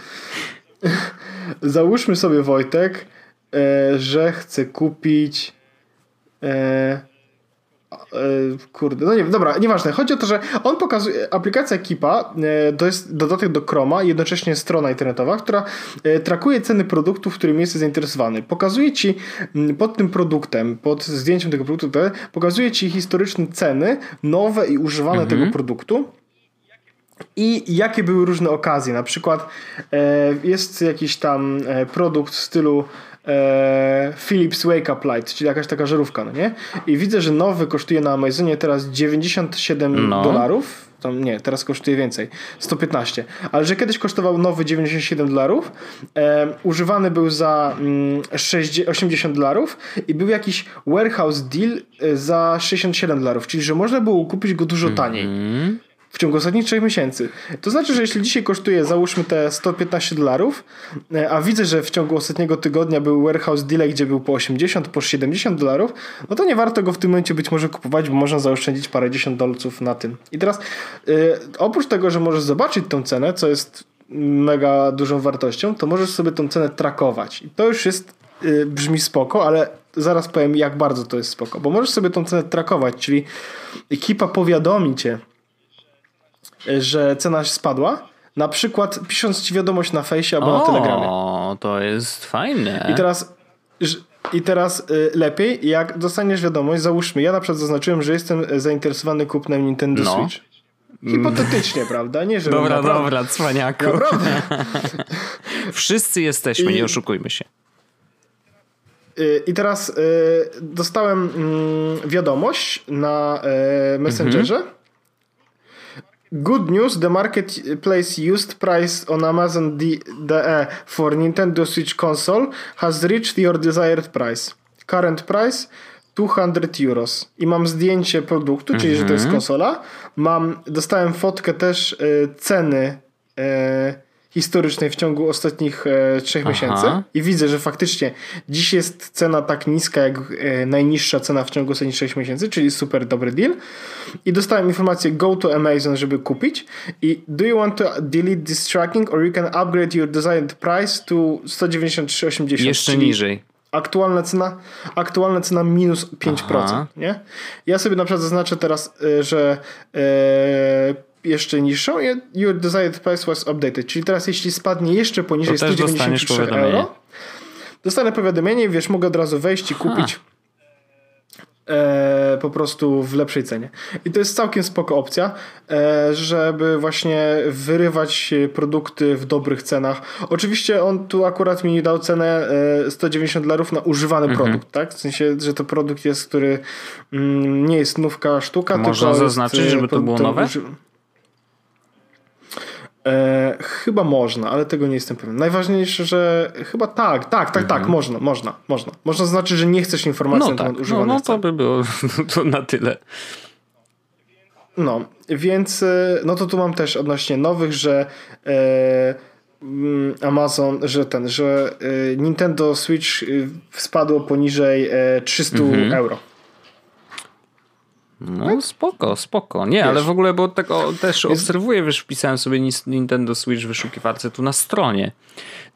Załóżmy sobie Wojtek, e, że chce kupić E, kurde, no nie wiem, dobra, nieważne. Chodzi o to, że on pokazuje, aplikacja Kipa e, to jest dodatek do Chroma, jednocześnie strona internetowa, która e, trakuje ceny produktów, którym jesteś zainteresowany. Pokazuje ci pod tym produktem, pod zdjęciem tego produktu, pokazuje ci historyczne ceny, nowe i używane mhm. tego produktu. I jakie były różne okazje? Na przykład jest jakiś tam produkt w stylu e, Philips Wake Up Light, czyli jakaś taka żarówka, no nie? I widzę, że nowy kosztuje na Amazonie teraz 97 no. dolarów. Tam nie, teraz kosztuje więcej. 115. Ale że kiedyś kosztował nowy 97 dolarów, e, używany był za mm, 60, 80 dolarów i był jakiś warehouse deal e, za 67 dolarów, czyli że można było kupić go dużo taniej. Mm -hmm w ciągu ostatnich 3 miesięcy. To znaczy, że jeśli dzisiaj kosztuje załóżmy te 115 dolarów, e, a widzę, że w ciągu ostatniego tygodnia był warehouse delay, gdzie był po 80, po 70 dolarów, no to nie warto go w tym momencie być może kupować, bo można zaoszczędzić parę dziesiąt dolców na tym. I teraz yy, oprócz tego, że możesz zobaczyć tą cenę, co jest mega dużą wartością, to możesz sobie tą cenę trakować. I to już jest yy, brzmi spoko, ale zaraz powiem jak bardzo to jest spoko, bo możesz sobie tą cenę trakować, czyli ekipa powiadomi cię, że cena spadła. Na przykład pisząc ci wiadomość na fejsie albo o, na telegramie. O, to jest fajne. I teraz, i teraz y, lepiej, jak dostaniesz wiadomość, załóżmy, ja na przykład zaznaczyłem, że jestem zainteresowany kupnem Nintendo no. Switch. Hipotetycznie, prawda? Nie, że dobra, naprawdę. dobra, cwaniaku. Naprawdę. Wszyscy jesteśmy, I, nie oszukujmy się. I teraz y, dostałem mm, wiadomość na Messengerze. Mhm Good news, the marketplace used price on Amazon.de for Nintendo Switch console has reached your desired price. Current price 200 euros. I mam zdjęcie produktu, czyli że to jest mhm. konsola. Mam, dostałem fotkę też y, ceny y, historycznej w ciągu ostatnich e, trzech Aha. miesięcy i widzę, że faktycznie dziś jest cena tak niska jak e, najniższa cena w ciągu ostatnich trzech miesięcy, czyli super dobry deal. I dostałem informację go to Amazon, żeby kupić i do you want to delete this tracking or you can upgrade your desired price to 193,80. Jeszcze niżej. Aktualna cena, aktualna cena minus 5%. Aha. Nie? Ja sobie na przykład zaznaczę teraz, e, że e, jeszcze niższą your desired price was updated. Czyli teraz jeśli spadnie jeszcze poniżej 193 euro, dostanę powiadomienie i wiesz, mogę od razu wejść i kupić e, po prostu w lepszej cenie. I to jest całkiem spoko opcja, e, żeby właśnie wyrywać produkty w dobrych cenach. Oczywiście on tu akurat mi dał cenę e, 190 dolarów na używany mhm. produkt, tak? W sensie, że to produkt jest, który mm, nie jest nówka sztuka, Można zaznaczyć, jest, żeby to było nowe? E, chyba można, ale tego nie jestem pewien. Najważniejsze, że chyba tak, tak, tak, tak mhm. tak, można, można, można. Można znaczyć, że nie chcesz informacji no na temat tak. używania. No, no to by było to na tyle. No, więc e, no to tu mam też odnośnie nowych, że e, mm, Amazon, że ten, że e, Nintendo Switch e, spadło poniżej 300 mhm. euro. No tak? spoko, spoko. Nie, wiesz, ale w ogóle, bo tego też jest... obserwuję, wiesz, wpisałem sobie Nintendo Switch w wyszukiwarce tu na stronie.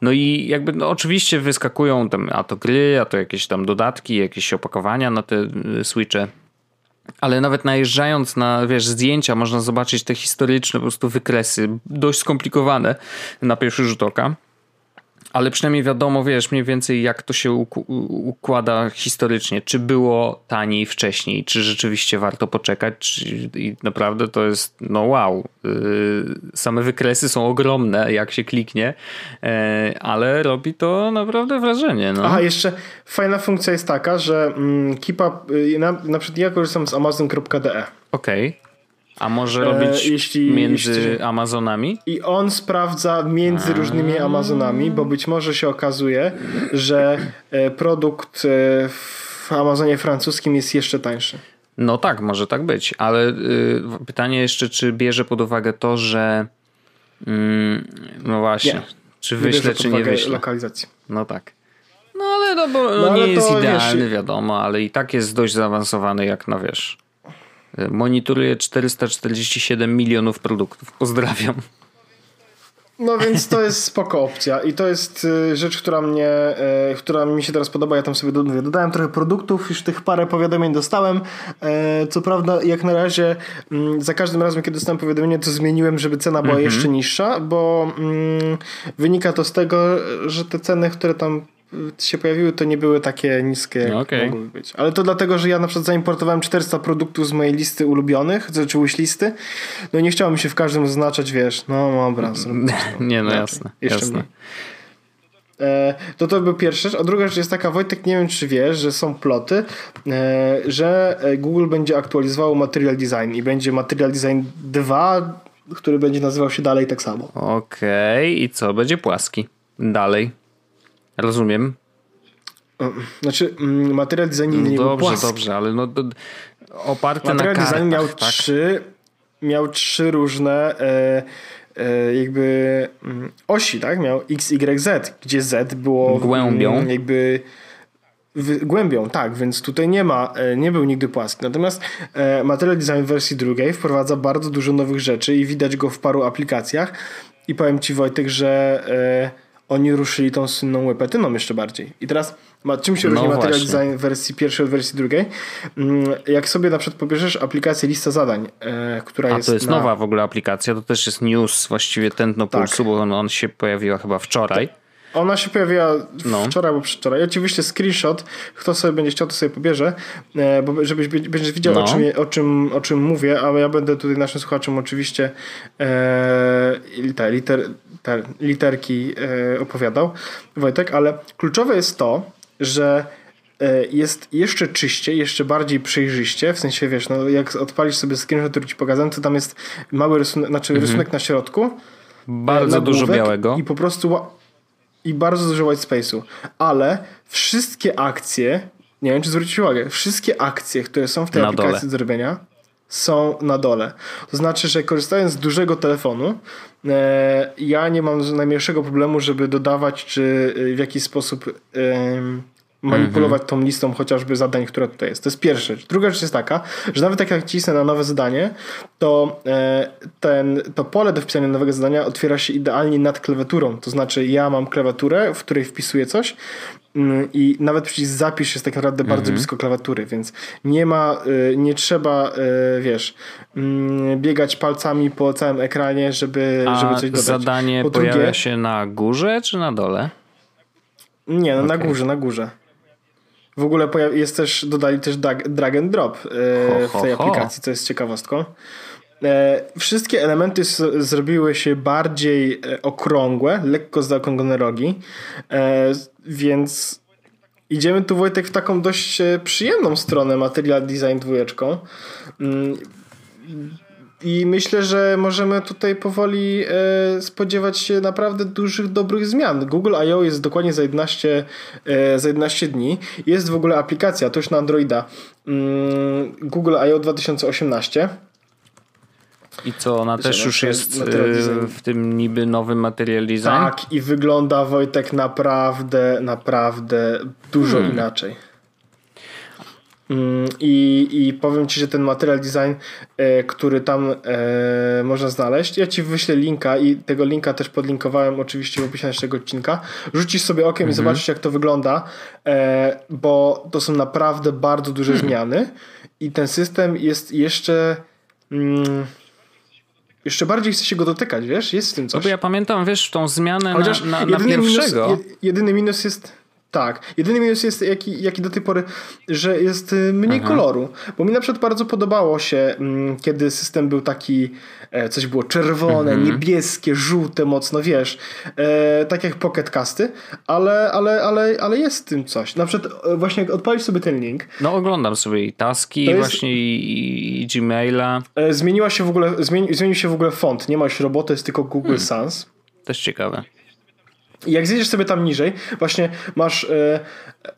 No i jakby no, oczywiście wyskakują tam a to gry, a to jakieś tam dodatki, jakieś opakowania na te y, Switche. Ale nawet najeżdżając na, wiesz, zdjęcia, można zobaczyć te historyczne po prostu wykresy, dość skomplikowane na pierwszy rzut oka ale przynajmniej wiadomo, wiesz, mniej więcej jak to się układa historycznie. Czy było taniej wcześniej, czy rzeczywiście warto poczekać, czy, i naprawdę to jest, no wow. Yy, same wykresy są ogromne, jak się kliknie, yy, ale robi to naprawdę wrażenie. No. Aha, jeszcze fajna funkcja jest taka, że mm, Kipa, yy, na, na przykład ja korzystam z amazon.de Okej. Okay. A może e, robić jeśli, między jeśli, Amazonami? I on sprawdza między A. różnymi Amazonami, bo być może się okazuje, że e, produkt e, w Amazonie francuskim jest jeszcze tańszy. No tak, może tak być, ale y, pytanie jeszcze, czy bierze pod uwagę to, że mm, no właśnie, nie. czy wyśle, czy nie wyśle. lokalizacji. No tak. No ale no, bo no, nie jest idealny, wiesz, wiadomo, ale i tak jest dość zaawansowany, jak no wiesz. Monitoruje 447 milionów produktów. Pozdrawiam. No więc to jest spoko opcja i to jest y, rzecz, która mnie, y, która mi się teraz podoba. Ja tam sobie dodałem trochę produktów, już tych parę powiadomień dostałem. E, co prawda, jak na razie mm, za każdym razem, kiedy dostałem powiadomienie, to zmieniłem, żeby cena była mm -hmm. jeszcze niższa, bo mm, wynika to z tego, że te ceny, które tam się pojawiły, to nie były takie niskie, jak okay. mogły być. Ale to dlatego, że ja na przykład zaimportowałem 400 produktów z mojej listy ulubionych, znaczy listy, no i nie chciałem się w każdym zaznaczać, wiesz, no dobra. nie, no jasne. Jeszcze jasne. Mniej. E, to to był pierwsza rzecz. A druga rzecz jest taka, Wojtek, nie wiem czy wiesz, że są ploty, e, że Google będzie aktualizował Material Design i będzie Material Design 2, który będzie nazywał się dalej tak samo. Okej, okay. i co? Będzie płaski. Dalej. Rozumiem. Znaczy, mm, materiał design nie Dobrze, płaski. dobrze, ale no, oparty materiał na kartach, design miał tak? trzy, miał trzy różne e, e, jakby mm, osi, tak? Miał X, Y, Z, gdzie Z było głębią. Mm, jakby głębią, tak, więc tutaj nie ma, e, nie był nigdy płaski. Natomiast e, Material Design w wersji drugiej wprowadza bardzo dużo nowych rzeczy i widać go w paru aplikacjach. I powiem Ci Wojtek, że e, oni ruszyli tą słynną łepetyną jeszcze bardziej. I teraz czym się no różni materiał design wersji pierwszej od wersji drugiej? Mm, jak sobie na przykład pobierzesz aplikację lista zadań, e, która A jest. to jest na... nowa w ogóle aplikacja, to też jest news właściwie tętno tak. pulsu, bo on, on się pojawiła chyba wczoraj. Tak. Ona się pojawiła no. wczoraj albo przedwczoraj. Oczywiście screenshot, kto sobie będzie chciał, to sobie pobierze, e, bo żebyś będziesz widział, no. o, czym, o, czym, o czym mówię, ale ja będę tutaj naszym słuchaczom oczywiście e, te, liter, te literki e, opowiadał, Wojtek, ale kluczowe jest to, że e, jest jeszcze czyściej, jeszcze bardziej przejrzyście, w sensie wiesz, no jak odpalisz sobie screenshot, który ci pokazałem, to tam jest mały rysunek, znaczy mhm. rysunek na środku. Bardzo dużo białego. I po prostu i bardzo dużo white space'u, ale wszystkie akcje, nie wiem czy zwrócić uwagę, wszystkie akcje, które są w tej na aplikacji dole. do zrobienia są na dole. To znaczy, że korzystając z dużego telefonu, e, ja nie mam najmniejszego problemu, żeby dodawać, czy w jakiś sposób manipulować mhm. tą listą chociażby zadań, która tutaj jest. To jest pierwsza rzecz. Druga rzecz jest taka, że nawet jak ja cisnę na nowe zadanie, to e, ten, to pole do wpisania nowego zadania otwiera się idealnie nad klawiaturą. To znaczy ja mam klawiaturę, w której wpisuję coś mm, i nawet przycisk zapisz jest tak naprawdę bardzo mhm. blisko klawiatury, więc nie ma, e, nie trzeba, e, wiesz, mm, biegać palcami po całym ekranie, żeby, A żeby coś dodać. zadanie po pojawia drugie, się na górze czy na dole? Nie, no okay. na górze, na górze. W ogóle jest też, dodali też drag and drop e, w tej aplikacji, co jest ciekawostką. E, wszystkie elementy zrobiły się bardziej e, okrągłe, lekko zaokrąglone rogi, więc idziemy tu Wojtek w taką dość przyjemną stronę Material Design dwójeczką mm, i myślę, że możemy tutaj powoli e, spodziewać się naprawdę dużych, dobrych zmian. Google I.O. jest dokładnie za 11, e, za 11 dni. Jest w ogóle aplikacja, to już na Androida, mm, Google I.O. 2018. I co, ona też już jest e, w tym niby nowym material design? Tak, i wygląda Wojtek naprawdę, naprawdę dużo hmm. inaczej. Mm, I, I powiem Ci, że ten material design, e, który tam e, można znaleźć, ja Ci wyślę linka i tego linka też podlinkowałem oczywiście w opisie naszego odcinka. Rzucisz sobie okiem mhm. i zobaczysz jak to wygląda, e, bo to są naprawdę bardzo duże mhm. zmiany i ten system jest jeszcze... Mm, jeszcze bardziej chce się go dotykać, wiesz? Jest w tym coś. No bo ja pamiętam, wiesz, tą zmianę Chociaż na, na, na jedyny pierwszego. Minus, jedyny minus jest Tak. Jedyny minus jest, jaki, jaki do tej pory, że jest y, mniej Aha. koloru. Bo mi na przykład bardzo podobało się, mm, kiedy system był taki, e, coś było czerwone, mhm. niebieskie, żółte mocno, wiesz, e, tak jak Pocket Casty, ale, ale, ale, ale jest w tym coś. Na przykład e, właśnie odpalić sobie ten link. No oglądam sobie i taski, jest... właśnie i, i, Gmaila. Zmieniła się w ogóle, zmieni, zmienił się w ogóle font. Nie ma już roboty, jest tylko Google hmm. Sans. Też ciekawe. I jak zjedziesz sobie tam niżej, właśnie masz e,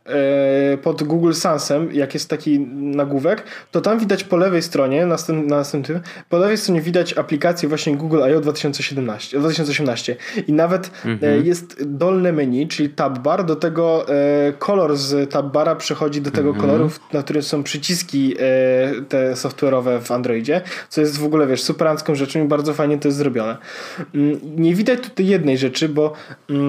e, pod Google Sansem, jak jest taki nagłówek, to tam widać po lewej stronie, na następnym, po lewej stronie widać aplikację właśnie Google I.O. 2017, 2018 i nawet e, mhm. jest dolne menu, czyli tab bar, do tego e, kolor z tab bara przechodzi do tego mhm. koloru, na którym są przyciski e, te software'owe w Androidzie, co jest w ogóle, wiesz, superancką rzeczą i bardzo fajnie to jest zrobione. Mm, nie widać tutaj jednej rzeczy, bo mm,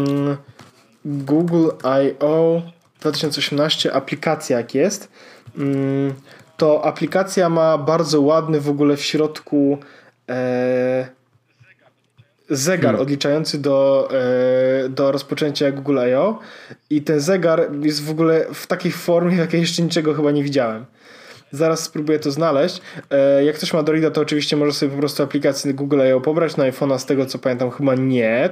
Google I.O. 2018 aplikacja jak jest, mm, to aplikacja ma bardzo ładny w ogóle w środku e, zegar hmm. odliczający do, e, do rozpoczęcia Google I.O. i ten zegar jest w ogóle w takiej formie, w jakiej jeszcze niczego chyba nie widziałem. Zaraz spróbuję to znaleźć. E, jak ktoś ma Androida, to oczywiście może sobie po prostu aplikację Google I.O. pobrać. Na iPhone'a z tego co pamiętam chyba nie.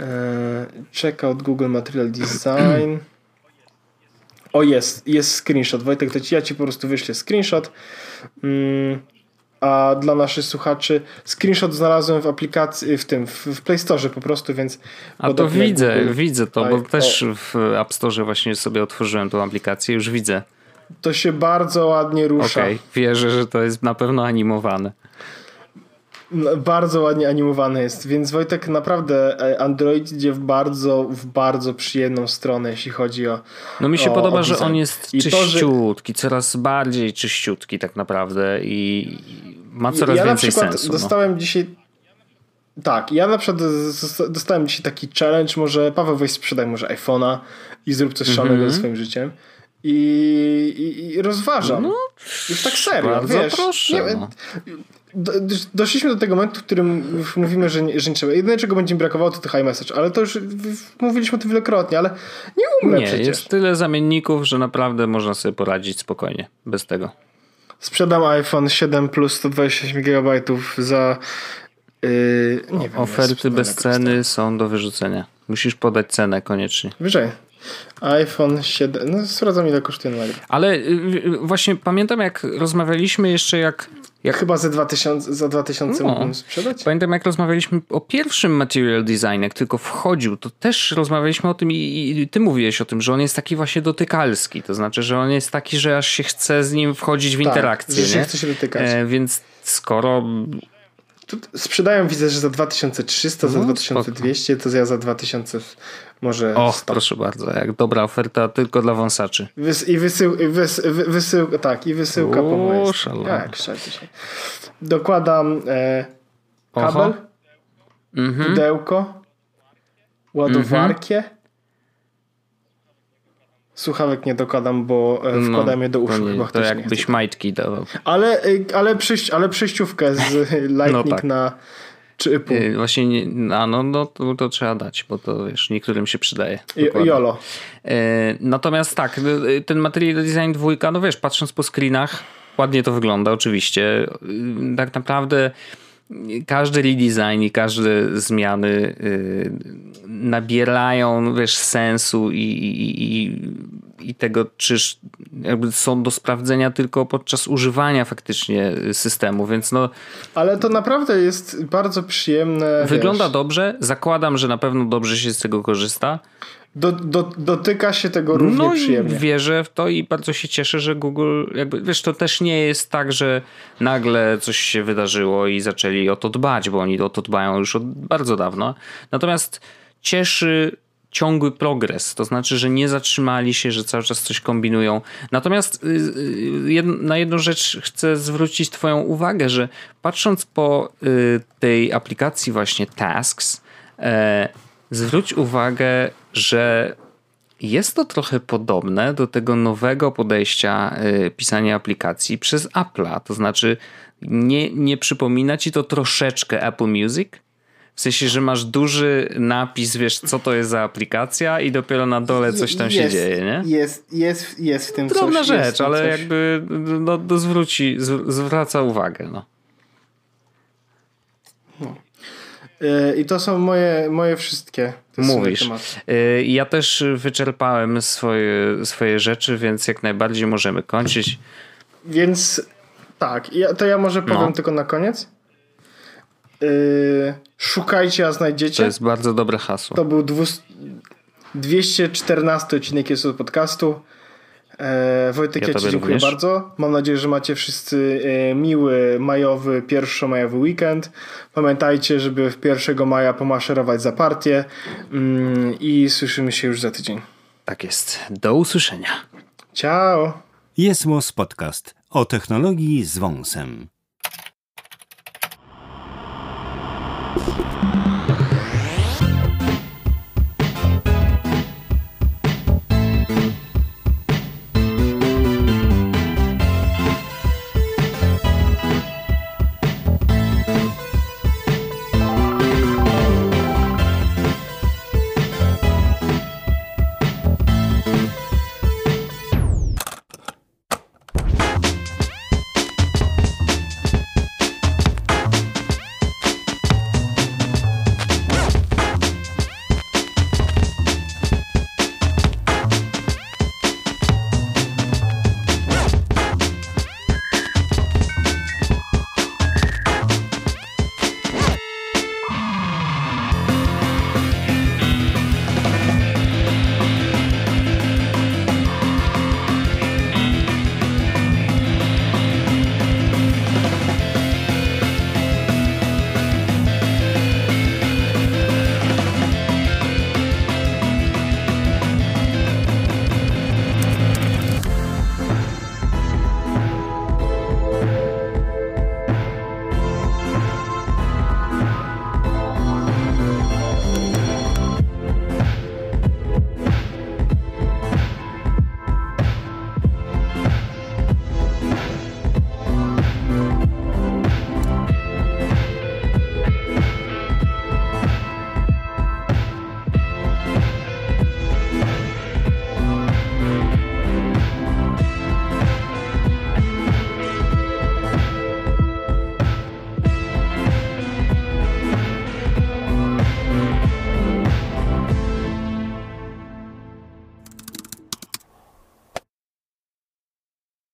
E, checkout Google Material Design. O jest, jest screenshot. Wojtek, to ci, ja ci po prostu wyślę screenshot. Mm, a dla naszych słuchaczy screenshot znalazłem w aplikacji, w tym, w, Play Store po prostu, więc... A to widzę, Google, widzę to, bo też w App Store właśnie sobie otworzyłem tą aplikację, już widzę. To się bardzo ładnie rusza. Okej, okay, wierzę, że to jest na pewno animowane. No, bardzo ładnie animowany jest, więc Wojtek naprawdę e, Android idzie w bardzo, w bardzo przyjemną stronę, jeśli chodzi o. No mi się o, podoba, o że on jest I czyściutki, to, że... coraz bardziej czyściutki tak naprawdę i ma coraz ja więcej sensu. Przykład dostałem no. dzisiaj. Tak, ja na przykład dostałem dzisiaj taki challenge, może Paweł weź sprzedaj może iPhone'a i zrób coś szalonego mm -hmm. ze swoim życiem. I, i, i rozważam. No, Już tak serio, wiesz. Proszę, nie, no do, doszliśmy do tego momentu, w którym już mówimy, że nie, że nie trzeba. Jedyne, czego będzie mi brakowało, to high message, ale to już mówiliśmy o tym wielokrotnie, ale nie umrę Nie, przecież. jest tyle zamienników, że naprawdę można sobie poradzić spokojnie, bez tego. Sprzedam iPhone 7 plus 128 GB za yy, nie wiem, Oferty bez ceny są do wyrzucenia. Musisz podać cenę koniecznie. Wyżej iPhone 7. No, sprawdzam ile kosztuje numer. Ale yy, właśnie pamiętam, jak rozmawialiśmy jeszcze, jak jak chyba za 2000, za 2000 no. mógłbym sprzedać? Pamiętam, jak rozmawialiśmy o pierwszym material design, jak tylko wchodził, to też rozmawialiśmy o tym i, i, ty mówiłeś o tym, że on jest taki właśnie dotykalski. To znaczy, że on jest taki, że aż się chce z nim wchodzić w tak, interakcję. Że się nie? chce się dotykać. E, więc skoro sprzedają widzę, że za 2300, no, za 2200, spoko. to ja za 2000 może Och, 100. proszę bardzo, jak dobra oferta tylko dla wąsaczy. Wys, I wysył, wys, wy, wysył, tak, i wysyłka po mojej Tak, się. Dokładam e, kabel, mhm. pudełko, ładowarkę. Słuchawek nie dokładam, bo e, no, wkładam no, je do uszu. To, nie, to jakbyś majtki dawał. Ale, e, ale, przyjść, ale przejściówkę z Lightning no tak. na czy pół. E, właśnie, nie, a no, no to, to, trzeba dać, bo to wiesz, niektórym się przydaje. Jolo. Natomiast tak, ten material design dwójka, no wiesz, patrząc po screenach, ładnie to wygląda oczywiście. Tak naprawdę każdy redesign i każde zmiany y, nabierają wiesz, sensu i, i, i, i tego, czy jakby są do sprawdzenia tylko podczas używania faktycznie systemu, więc no... Ale to naprawdę jest bardzo przyjemne. Wygląda wiesz. dobrze, zakładam, że na pewno dobrze się z tego korzysta. Do, do, dotyka się tego równie no przyjemnie. Wierzę w to i bardzo się cieszę, że Google, jakby, wiesz, to też nie jest tak, że nagle coś się wydarzyło i zaczęli o to dbać, bo oni o to dbają już od bardzo dawno. Natomiast cieszy ciągły progres, to znaczy, że nie zatrzymali się, że cały czas coś kombinują. Natomiast y, y, na jedną rzecz chcę zwrócić Twoją uwagę, że patrząc po y, tej aplikacji właśnie Tasks, e, zwróć uwagę, że jest to trochę podobne do tego nowego podejścia y, pisania aplikacji przez Apple'a. To znaczy, nie, nie przypomina ci to troszeczkę Apple Music? W sensie, że masz duży napis, wiesz, co to jest za aplikacja i dopiero na dole coś tam jest, się dzieje, nie? Jest, jest, jest w tym Drobna coś. rzecz, ale coś. jakby no, no, zwróci, zwraca uwagę, no. I to są moje, moje wszystkie. Mówisz. Y, ja też wyczerpałem swoje, swoje rzeczy, więc jak najbardziej możemy kończyć. Więc tak, to ja może powiem no. tylko na koniec. Yy, szukajcie, a znajdziecie. To jest bardzo dobre hasło. To był 214 odcinek jest od podcastu. E, Wojtek, ja, ja Ci dziękuję również. bardzo. Mam nadzieję, że macie wszyscy e, miły majowy, pierwszomajowy weekend. Pamiętajcie, żeby w 1 maja pomaszerować za partię mm, i słyszymy się już za tydzień. Tak jest. Do usłyszenia. Ciao. Jest Podcast o technologii z wąsem. you